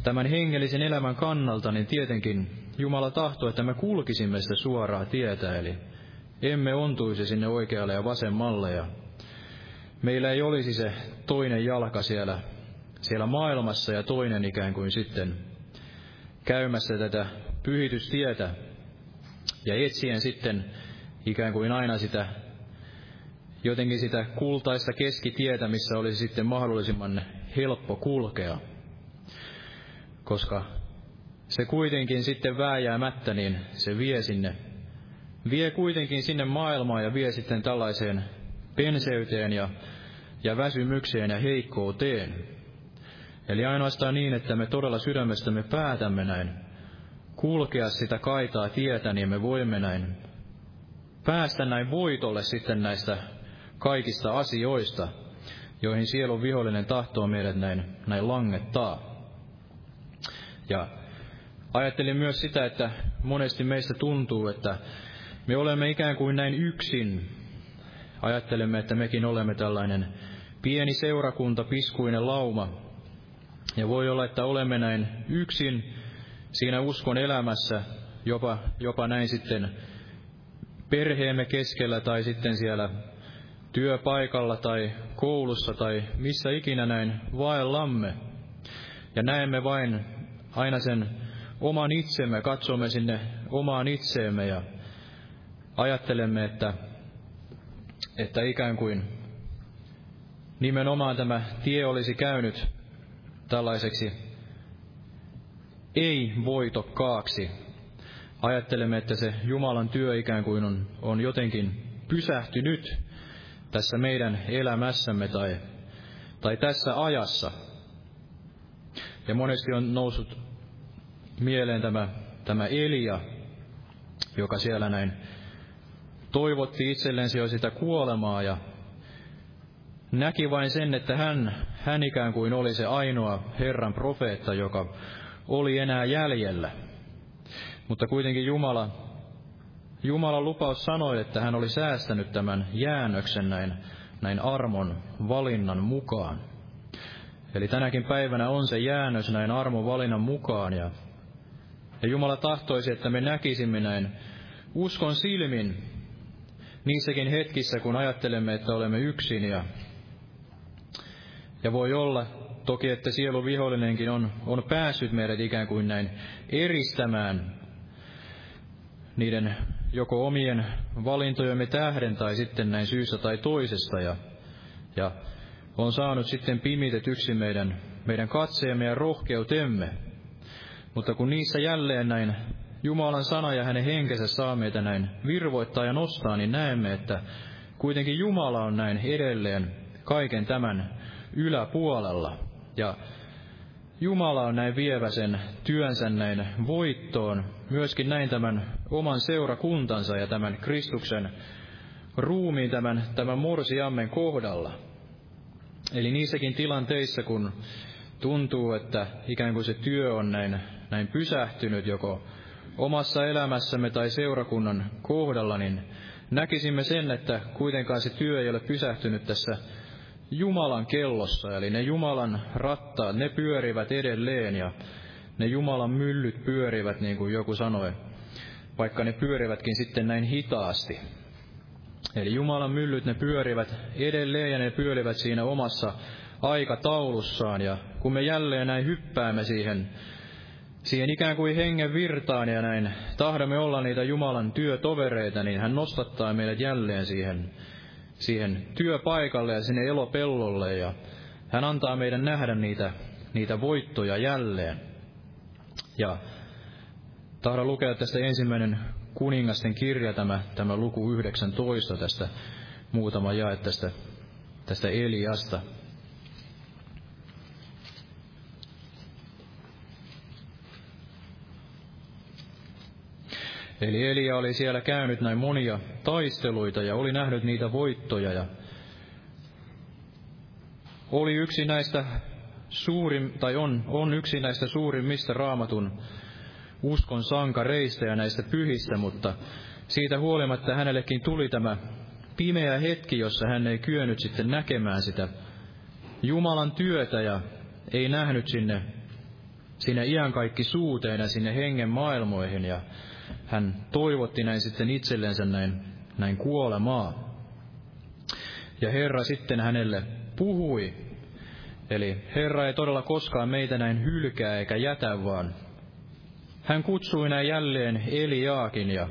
[SPEAKER 4] tämän hengellisen elämän kannalta, niin tietenkin Jumala tahtoo, että me kulkisimme sitä suoraa tietä, eli emme ontuisi sinne oikealle ja vasemmalle, ja meillä ei olisi se toinen jalka siellä, siellä maailmassa ja toinen ikään kuin sitten käymässä tätä pyhitystietä ja etsien sitten ikään kuin aina sitä jotenkin sitä kultaista keskitietä, missä olisi sitten mahdollisimman helppo kulkea. Koska se kuitenkin sitten vääjäämättä, niin se vie sinne, vie kuitenkin sinne maailmaan ja vie sitten tällaiseen penseyteen ja, ja väsymykseen ja heikkouteen. Eli ainoastaan niin, että me todella sydämestämme päätämme näin kulkea sitä kaitaa tietä, niin me voimme näin päästä näin voitolle sitten näistä kaikista asioista, joihin sielun vihollinen tahtoo meidät näin, näin langettaa. Ja ajattelin myös sitä, että monesti meistä tuntuu, että me olemme ikään kuin näin yksin. Ajattelemme, että mekin olemme tällainen pieni seurakunta, piskuinen lauma. Ja voi olla, että olemme näin yksin siinä uskon elämässä, jopa, jopa näin sitten perheemme keskellä tai sitten siellä työpaikalla tai koulussa tai missä ikinä näin vaellamme. Ja näemme vain aina sen oman itsemme, katsomme sinne omaan itseemme ja ajattelemme, että, että ikään kuin nimenomaan tämä tie olisi käynyt tällaiseksi ei-voitokkaaksi. Ajattelemme, että se Jumalan työ ikään kuin on, on jotenkin pysähtynyt tässä meidän elämässämme tai, tai tässä ajassa. Ja monesti on noussut mieleen tämä, tämä Elia, joka siellä näin toivotti itselleen jo sitä kuolemaa ja näki vain sen, että hän, hän ikään kuin oli se ainoa Herran profeetta, joka oli enää jäljellä. Mutta kuitenkin Jumala Jumalan lupaus sanoi, että hän oli säästänyt tämän jäännöksen näin, näin armon valinnan mukaan. Eli tänäkin päivänä on se jäännös näin armon valinnan mukaan, ja, ja Jumala tahtoisi, että me näkisimme näin uskon silmin niissäkin hetkissä, kun ajattelemme, että olemme yksin, ja, ja voi olla toki, että sielu vihollinenkin on, on päässyt meidät ikään kuin näin eristämään niiden joko omien valintojemme tähden tai sitten näin syystä tai toisesta. Ja, ja on saanut sitten pimitetyksi meidän, meidän katseemme ja rohkeutemme. Mutta kun niissä jälleen näin Jumalan sana ja hänen henkensä saa meitä näin virvoittaa ja nostaa, niin näemme, että kuitenkin Jumala on näin edelleen kaiken tämän yläpuolella. Ja Jumala on näin vievä sen työnsä näin voittoon, myöskin näin tämän oman seurakuntansa ja tämän Kristuksen ruumiin tämän, tämän morsiammen kohdalla. Eli niissäkin tilanteissa, kun tuntuu, että ikään kuin se työ on näin, näin pysähtynyt joko omassa elämässämme tai seurakunnan kohdalla, niin näkisimme sen, että kuitenkaan se työ ei ole pysähtynyt tässä Jumalan kellossa, eli ne Jumalan rattaat, ne pyörivät edelleen ja ne Jumalan myllyt pyörivät, niin kuin joku sanoi, vaikka ne pyörivätkin sitten näin hitaasti. Eli Jumalan myllyt, ne pyörivät edelleen ja ne pyörivät siinä omassa aikataulussaan. Ja kun me jälleen näin hyppäämme siihen, siihen ikään kuin hengen virtaan ja näin tahdomme olla niitä Jumalan työtovereita, niin hän nostattaa meidät jälleen siihen siihen työpaikalle ja sinne elopellolle ja hän antaa meidän nähdä niitä, niitä voittoja jälleen. Ja tahdon lukea tästä ensimmäinen kuningasten kirja, tämä, tämä luku 19 tästä muutama jae tästä, tästä Eliasta. Eli Elia oli siellä käynyt näin monia taisteluita ja oli nähnyt niitä voittoja ja oli yksi näistä suurin, tai on, on yksi näistä suurimmista raamatun uskon sankareista ja näistä pyhistä, mutta siitä huolimatta hänellekin tuli tämä pimeä hetki, jossa hän ei kyennyt sitten näkemään sitä Jumalan työtä ja ei nähnyt sinne, sinne suuteen ja sinne hengen maailmoihin. Ja hän toivotti näin sitten itsellensä näin, näin kuolemaa. Ja Herra sitten hänelle puhui. Eli Herra ei todella koskaan meitä näin hylkää eikä jätä, vaan hän kutsui näin jälleen Eliaakin ja,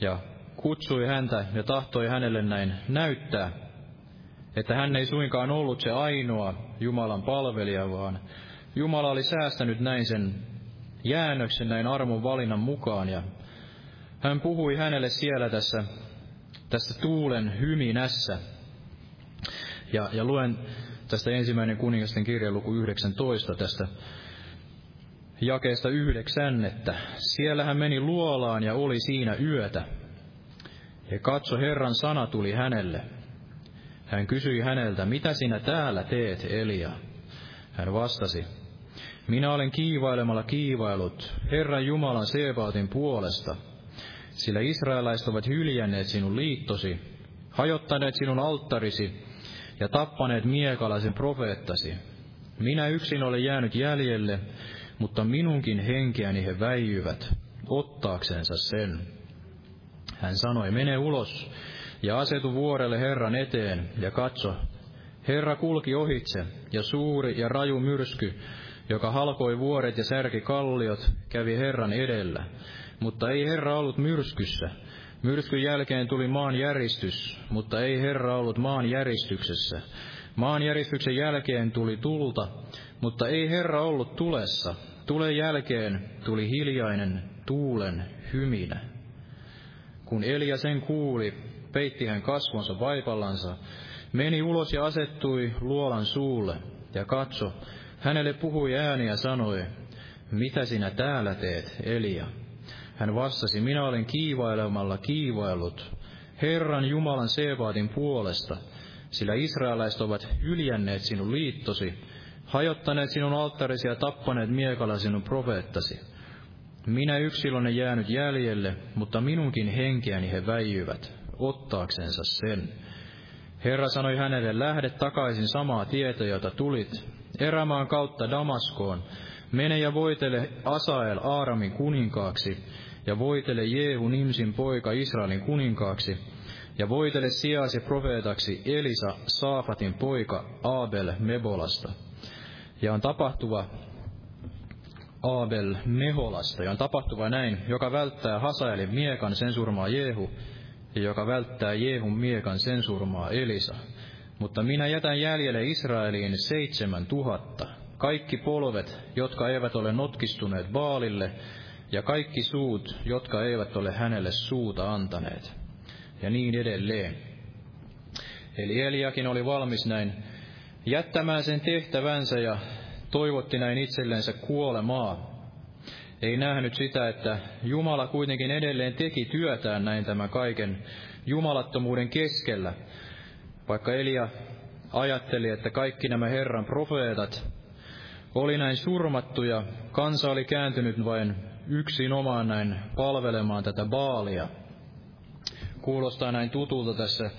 [SPEAKER 4] ja kutsui häntä ja tahtoi hänelle näin näyttää, että hän ei suinkaan ollut se ainoa Jumalan palvelija, vaan Jumala oli säästänyt näin sen jäännöksen näin armon valinnan mukaan ja hän puhui hänelle siellä tässä, tässä tuulen hyminässä. Ja, ja luen tästä ensimmäinen kuningasten kirja luku 19 tästä jakeesta yhdeksän, että siellä hän meni luolaan ja oli siinä yötä. Ja katso, Herran sana tuli hänelle. Hän kysyi häneltä, mitä sinä täällä teet, Elia? Hän vastasi, minä olen kiivailemalla kiivailut Herran Jumalan Sebaatin puolesta, sillä israelaiset ovat hyljänneet sinun liittosi, hajottaneet sinun alttarisi ja tappaneet miekalaisen profeettasi. Minä yksin olen jäänyt jäljelle, mutta minunkin henkeäni he väijyvät, ottaaksensa sen. Hän sanoi, mene ulos ja asetu vuorelle Herran eteen ja katso. Herra kulki ohitse ja suuri ja raju myrsky joka halkoi vuoret ja särki kalliot, kävi Herran edellä. Mutta ei Herra ollut myrskyssä. Myrskyn jälkeen tuli maan järistys, mutta ei Herra ollut maan järjestyksessä. Maan järistyksen jälkeen tuli tulta, mutta ei Herra ollut tulessa. Tulen jälkeen tuli hiljainen tuulen hyminä. Kun Elia sen kuuli, peitti hän kasvonsa vaipallansa, meni ulos ja asettui luolan suulle, ja katso, Hänelle puhui ääni ja sanoi, mitä sinä täällä teet, Elia? Hän vastasi, minä olen kiivailemalla kiivailut Herran Jumalan Sebaatin puolesta, sillä israelaiset ovat yljänneet sinun liittosi, hajottaneet sinun alttarisi ja tappaneet miekalla sinun profeettasi. Minä yksilönen jäänyt jäljelle, mutta minunkin henkeäni he väijyvät, ottaaksensa sen. Herra sanoi hänelle, lähde takaisin samaa tietä, jota tulit, erämaan kautta Damaskoon, mene ja voitele Asael Aaramin kuninkaaksi, ja voitele Jehu Nimsin poika Israelin kuninkaaksi, ja voitele sijaasi profeetaksi Elisa Saafatin poika Abel Mebolasta. Ja on tapahtuva Abel Meholasta, ja on tapahtuva näin, joka välttää Hasaelin miekan, sen surmaa Jehu, ja joka välttää Jehun miekan, sen surmaa Elisa. Mutta minä jätän jäljelle Israeliin seitsemän tuhatta, kaikki polvet, jotka eivät ole notkistuneet Baalille, ja kaikki suut, jotka eivät ole hänelle suuta antaneet. Ja niin edelleen. Eli Eliakin oli valmis näin jättämään sen tehtävänsä ja toivotti näin itsellensä kuolemaa. Ei nähnyt sitä, että Jumala kuitenkin edelleen teki työtään näin tämän kaiken jumalattomuuden keskellä, vaikka Elia ajatteli, että kaikki nämä Herran profeetat oli näin surmattu ja kansa oli kääntynyt vain yksin omaan näin palvelemaan tätä baalia. Kuulostaa näin tutulta tässä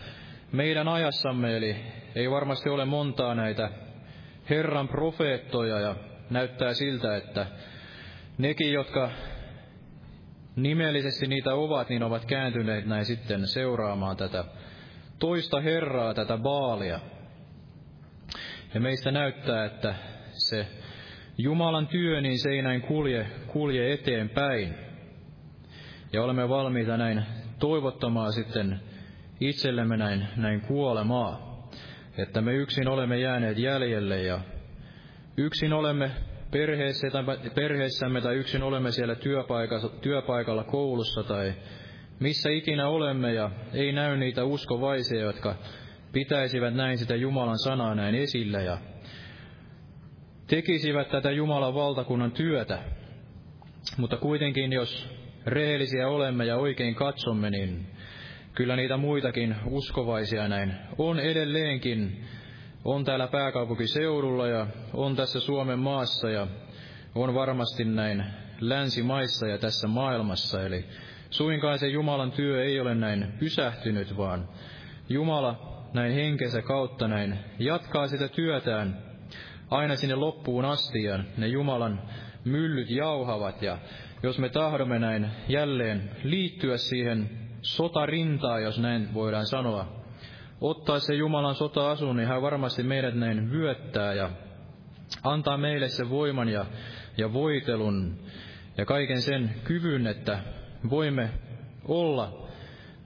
[SPEAKER 4] meidän ajassamme, eli ei varmasti ole montaa näitä Herran profeettoja ja näyttää siltä, että nekin, jotka nimellisesti niitä ovat, niin ovat kääntyneet näin sitten seuraamaan tätä toista Herraa, tätä Baalia. Ja meistä näyttää, että se Jumalan työ, niin se ei näin kulje, kulje eteenpäin. Ja olemme valmiita näin toivottamaan sitten itsellemme näin, näin kuolemaa. Että me yksin olemme jääneet jäljelle ja yksin olemme perheessä perheessämme tai yksin olemme siellä työpaikalla, työpaikalla koulussa tai missä ikinä olemme ja ei näy niitä uskovaisia, jotka pitäisivät näin sitä Jumalan sanaa näin esillä ja tekisivät tätä Jumalan valtakunnan työtä. Mutta kuitenkin, jos rehellisiä olemme ja oikein katsomme, niin kyllä niitä muitakin uskovaisia näin on edelleenkin. On täällä pääkaupunkiseudulla ja on tässä Suomen maassa ja on varmasti näin länsimaissa ja tässä maailmassa. Eli suinkaan se Jumalan työ ei ole näin pysähtynyt, vaan Jumala näin henkensä kautta näin jatkaa sitä työtään aina sinne loppuun asti ja ne Jumalan myllyt jauhavat. Ja jos me tahdomme näin jälleen liittyä siihen sotarintaan, jos näin voidaan sanoa, ottaa se Jumalan sota-asun, niin hän varmasti meidät näin vyöttää ja antaa meille sen voiman ja, ja voitelun ja kaiken sen kyvyn, että voimme olla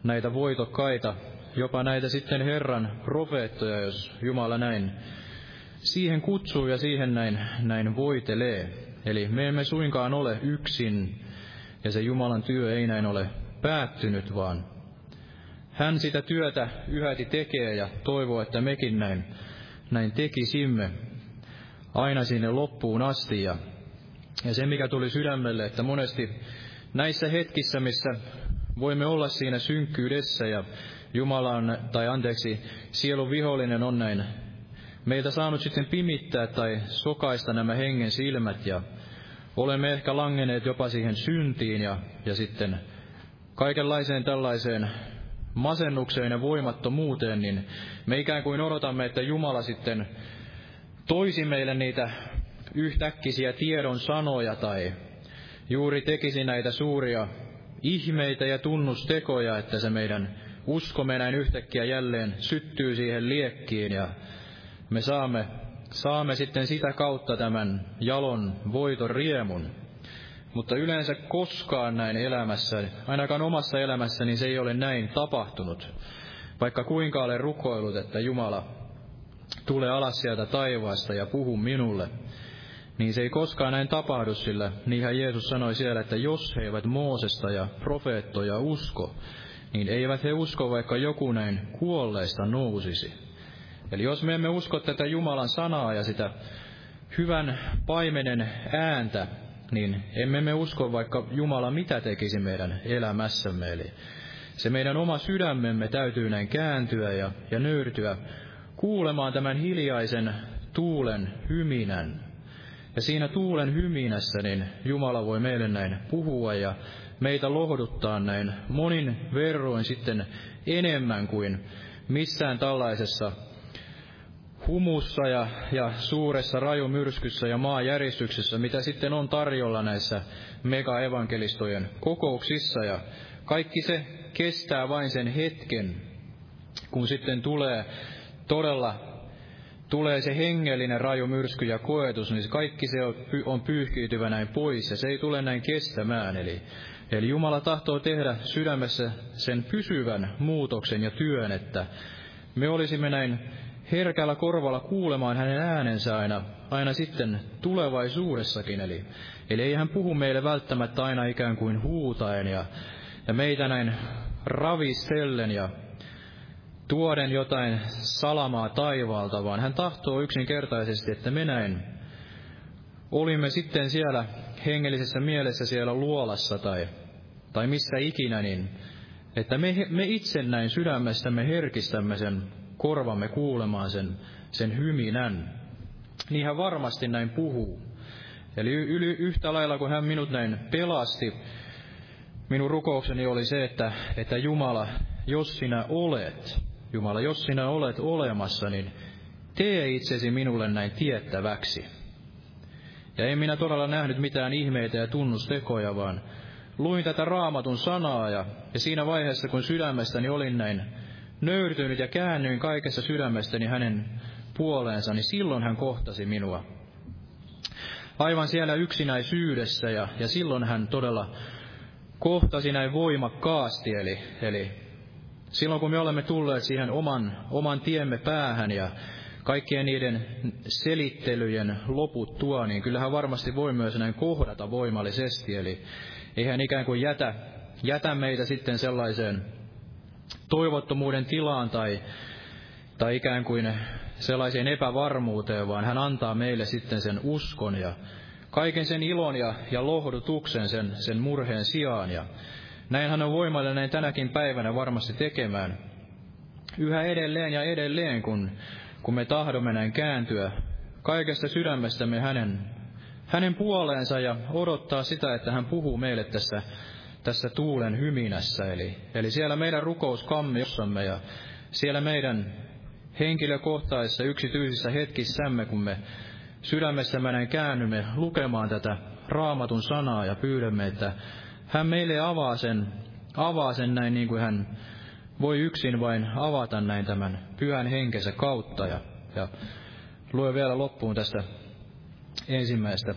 [SPEAKER 4] näitä voitokkaita, jopa näitä sitten Herran profeettoja, jos Jumala näin siihen kutsuu ja siihen näin, näin voitelee. Eli me emme suinkaan ole yksin, ja se Jumalan työ ei näin ole päättynyt, vaan hän sitä työtä yhäti tekee ja toivoo, että mekin näin, näin tekisimme aina sinne loppuun asti. Ja, ja se, mikä tuli sydämelle, että monesti näissä hetkissä, missä voimme olla siinä synkkyydessä ja Jumalan, tai anteeksi, sielun vihollinen on näin meiltä saanut sitten pimittää tai sokaista nämä hengen silmät ja olemme ehkä langeneet jopa siihen syntiin ja, ja sitten kaikenlaiseen tällaiseen masennukseen ja voimattomuuteen, niin me ikään kuin odotamme, että Jumala sitten toisi meille niitä yhtäkkisiä tiedon sanoja tai juuri tekisi näitä suuria ihmeitä ja tunnustekoja, että se meidän uskomme näin yhtäkkiä jälleen syttyy siihen liekkiin ja me saamme, saamme sitten sitä kautta tämän jalon voiton riemun. Mutta yleensä koskaan näin elämässä, ainakaan omassa elämässäni se ei ole näin tapahtunut. Vaikka kuinka olen rukoillut, että Jumala tule alas sieltä taivaasta ja puhu minulle, niin se ei koskaan näin tapahdu, sillä niinhän Jeesus sanoi siellä, että jos he eivät Moosesta ja profeettoja usko, niin eivät he usko, vaikka joku näin kuolleista nousisi. Eli jos me emme usko tätä Jumalan sanaa ja sitä hyvän paimenen ääntä, niin emme me usko vaikka Jumala mitä tekisi meidän elämässämme. Eli se meidän oma sydämemme täytyy näin kääntyä ja, ja nöyrtyä kuulemaan tämän hiljaisen tuulen hyminän. Ja siinä tuulen hyminässä niin Jumala voi meille näin puhua ja meitä lohduttaa näin monin verroin sitten enemmän kuin missään tällaisessa humussa ja, ja suuressa rajumyrskyssä ja maajäristyksessä, mitä sitten on tarjolla näissä mega-evankelistojen kokouksissa. Ja kaikki se kestää vain sen hetken, kun sitten tulee todella tulee se hengellinen rajumyrsky ja koetus, niin kaikki se on pyyhkiytyvä näin pois, ja se ei tule näin kestämään. Eli, eli Jumala tahtoo tehdä sydämessä sen pysyvän muutoksen ja työn, että me olisimme näin herkällä korvalla kuulemaan hänen äänensä aina, aina sitten tulevaisuudessakin. Eli, eli ei hän puhu meille välttämättä aina ikään kuin huutaen ja, ja meitä näin ravistellen ja tuoden jotain salamaa taivaalta, vaan hän tahtoo yksinkertaisesti, että me näin olimme sitten siellä hengellisessä mielessä siellä luolassa tai, tai missä ikinä, niin että me, me itse näin sydämestämme herkistämme sen korvamme kuulemaan sen, sen hyminän. Niin hän varmasti näin puhuu. Eli yli, yhtä lailla kuin hän minut näin pelasti, minun rukoukseni oli se, että, että Jumala, jos sinä olet, Jumala, jos sinä olet olemassa, niin tee itsesi minulle näin tiettäväksi. Ja en minä todella nähnyt mitään ihmeitä ja tunnustekoja, vaan luin tätä raamatun sanaa ja, ja siinä vaiheessa, kun sydämestäni olin näin nöyrtynyt ja käännyin kaikessa sydämestäni hänen puoleensa, niin silloin hän kohtasi minua. Aivan siellä yksinäisyydessä ja, ja silloin hän todella kohtasi näin voimakkaasti, eli, eli silloin kun me olemme tulleet siihen oman, oman tiemme päähän ja kaikkien niiden selittelyjen loput tuo, niin kyllähän varmasti voi myös näin kohdata voimallisesti. Eli eihän ikään kuin jätä, jätä meitä sitten sellaiseen toivottomuuden tilaan tai, tai ikään kuin sellaiseen epävarmuuteen, vaan hän antaa meille sitten sen uskon ja kaiken sen ilon ja, ja lohdutuksen sen, sen murheen sijaan. Ja näin hän on voimallinen tänäkin päivänä varmasti tekemään yhä edelleen ja edelleen, kun, kun me tahdomme näin kääntyä kaikesta sydämestämme hänen, hänen puoleensa ja odottaa sitä, että hän puhuu meille tässä, tässä tuulen hyminässä. Eli, eli siellä meidän rukouskammiossa ja siellä meidän henkilökohtaisissa yksityisissä hetkissämme, kun me sydämessämme näin käännymme lukemaan tätä raamatun sanaa ja pyydämme, että hän meille avaa sen, avaa sen näin niin kuin hän voi yksin vain avata näin tämän pyhän henkensä kautta. Ja, ja luen vielä loppuun tästä ensimmäistä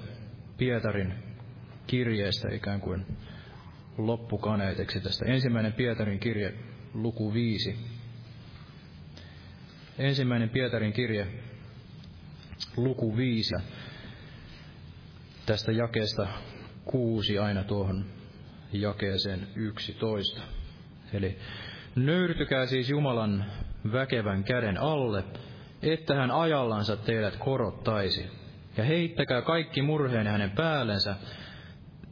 [SPEAKER 4] Pietarin kirjeestä ikään kuin loppukaneeteksi tästä. Ensimmäinen Pietarin kirje, luku viisi. Ensimmäinen Pietarin kirje, luku viisi. Tästä jakeesta kuusi aina tuohon jakeeseen yksitoista. Eli nöyrtykää siis Jumalan väkevän käden alle, että hän ajallansa teidät korottaisi. Ja heittäkää kaikki murheen hänen päällensä,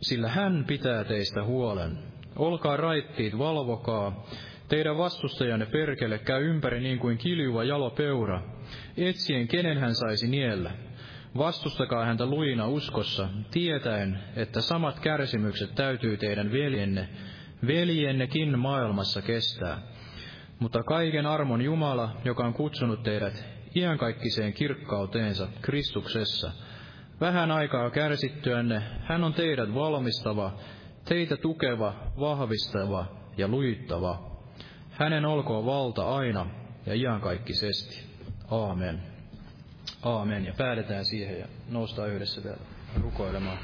[SPEAKER 4] sillä hän pitää teistä huolen. Olkaa raittiit, valvokaa. Teidän vastustajanne perkele käy ympäri niin kuin kiljuva jalo peura, etsien kenen hän saisi niellä. Vastustakaa häntä luina uskossa, tietäen, että samat kärsimykset täytyy teidän veljenne, veljennekin maailmassa kestää. Mutta kaiken armon Jumala, joka on kutsunut teidät iankaikkiseen kirkkauteensa Kristuksessa, vähän aikaa kärsittyänne, hän on teidät valmistava, teitä tukeva, vahvistava ja lujittava. Hänen olkoon valta aina ja iankaikkisesti. Aamen. Aamen. Ja päädetään siihen ja noustaan yhdessä vielä rukoilemaan.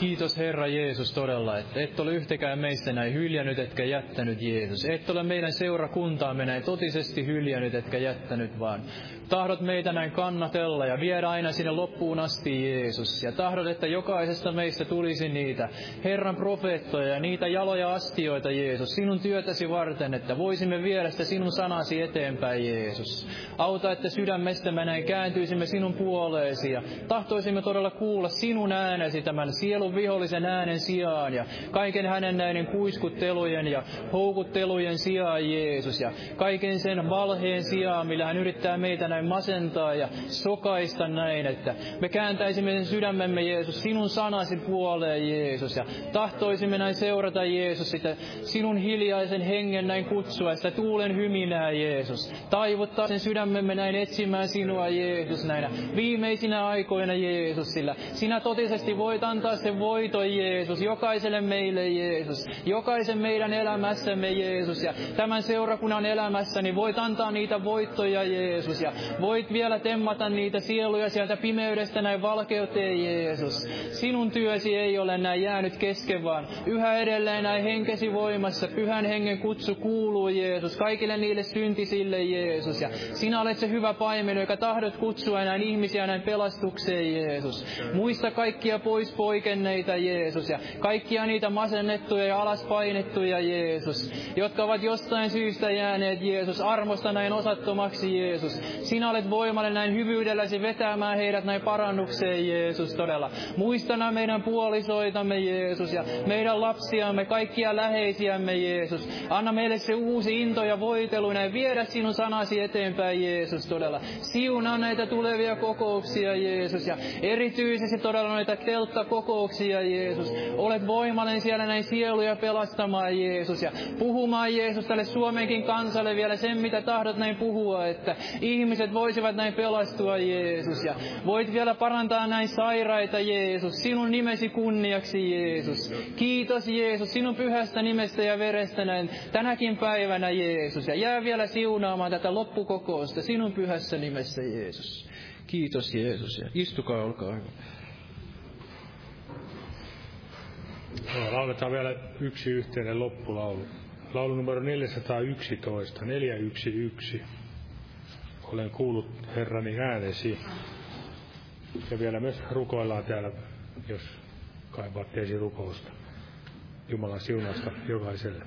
[SPEAKER 4] Kiitos Herra Jeesus todella, että et ole yhtäkään meistä näin hyljännyt, etkä jättänyt Jeesus. Et ole meidän seurakuntaamme näin totisesti hyljännyt, etkä jättänyt, vaan tahdot meitä näin kannatella ja viedä aina sinne loppuun asti Jeesus. Ja tahdot, että jokaisesta meistä tulisi niitä Herran profeettoja ja niitä jaloja astioita Jeesus, sinun työtäsi varten, että voisimme viedä sitä sinun sanasi eteenpäin Jeesus. Auta, että sydämestämme näin kääntyisimme sinun puoleesi ja tahtoisimme todella kuulla sinun äänesi tämän sielun vihollisen äänen sijaan ja kaiken hänen näiden kuiskuttelujen ja houkuttelujen sijaan Jeesus ja kaiken sen valheen sijaan, millä hän yrittää meitä näin masentaa ja sokaista näin, että me kääntäisimme sen sydämemme Jeesus sinun sanasi puoleen Jeesus ja tahtoisimme näin seurata Jeesus sitä sinun hiljaisen hengen näin kutsua, sitä tuulen hyminää Jeesus. Taivuttaa sen sydämemme näin etsimään sinua Jeesus näinä viimeisinä aikoina Jeesus, sillä sinä totisesti voit antaa sen voiton Jeesus, jokaiselle meille Jeesus, jokaisen meidän elämässämme Jeesus. Ja tämän seurakunnan elämässä, niin voit antaa niitä voittoja Jeesus. Ja voit vielä temmata niitä sieluja sieltä pimeydestä näin valkeuteen Jeesus. Sinun työsi ei ole näin jäänyt kesken, vaan yhä edelleen näin henkesi voimassa, pyhän hengen kutsu kuuluu Jeesus, kaikille niille syntisille Jeesus. Ja sinä olet se hyvä paimen, joka tahdot kutsua näin ihmisiä näin pelastukseen Jeesus. Muista kaikkia pois poikenneita Jeesus ja kaikkia niitä masennettuja ja alaspainettuja Jeesus, jotka ovat jostain syystä jääneet Jeesus armosta näin osattomaksi Jeesus. Sinä olet voimallinen näin hyvyydelläsi vetämään heidät näin parannukseen Jeesus todella. Muistana meidän puolisoitamme Jeesus ja meidän lapsiamme, kaikkia läheisiämme Jeesus. Anna meille se uusi into ja voitelu näin viedä sinun sanasi eteenpäin Jeesus todella. Siunaa näitä tulevia kokouksia Jeesus ja erityisesti todella noita telttakokouksia Jeesus. Olet voimallinen siellä näin sieluja pelastamaan Jeesus ja puhumaan Jeesus tälle Suomenkin kansalle vielä sen mitä tahdot näin puhua, että ihmiset voisivat näin pelastua Jeesus ja voit vielä parantaa näin sairaita Jeesus, sinun nimesi kunniaksi Jeesus. Kiitos Jeesus sinun pyhästä nimestä ja verestä näin tänäkin päivänä Jeesus ja jää vielä siunaamaan tätä loppukokousta sinun pyhässä nimessä Jeesus. Kiitos Jeesus ja istukaa, olkaa hyvä.
[SPEAKER 1] Lauletaan vielä yksi yhteinen loppulaulu.
[SPEAKER 2] laulu numero 411, 411. Olen kuullut Herrani äänesi. Ja vielä myös rukoillaan täällä, jos kaipaatte rukousta. Jumalan siunausta jokaiselle.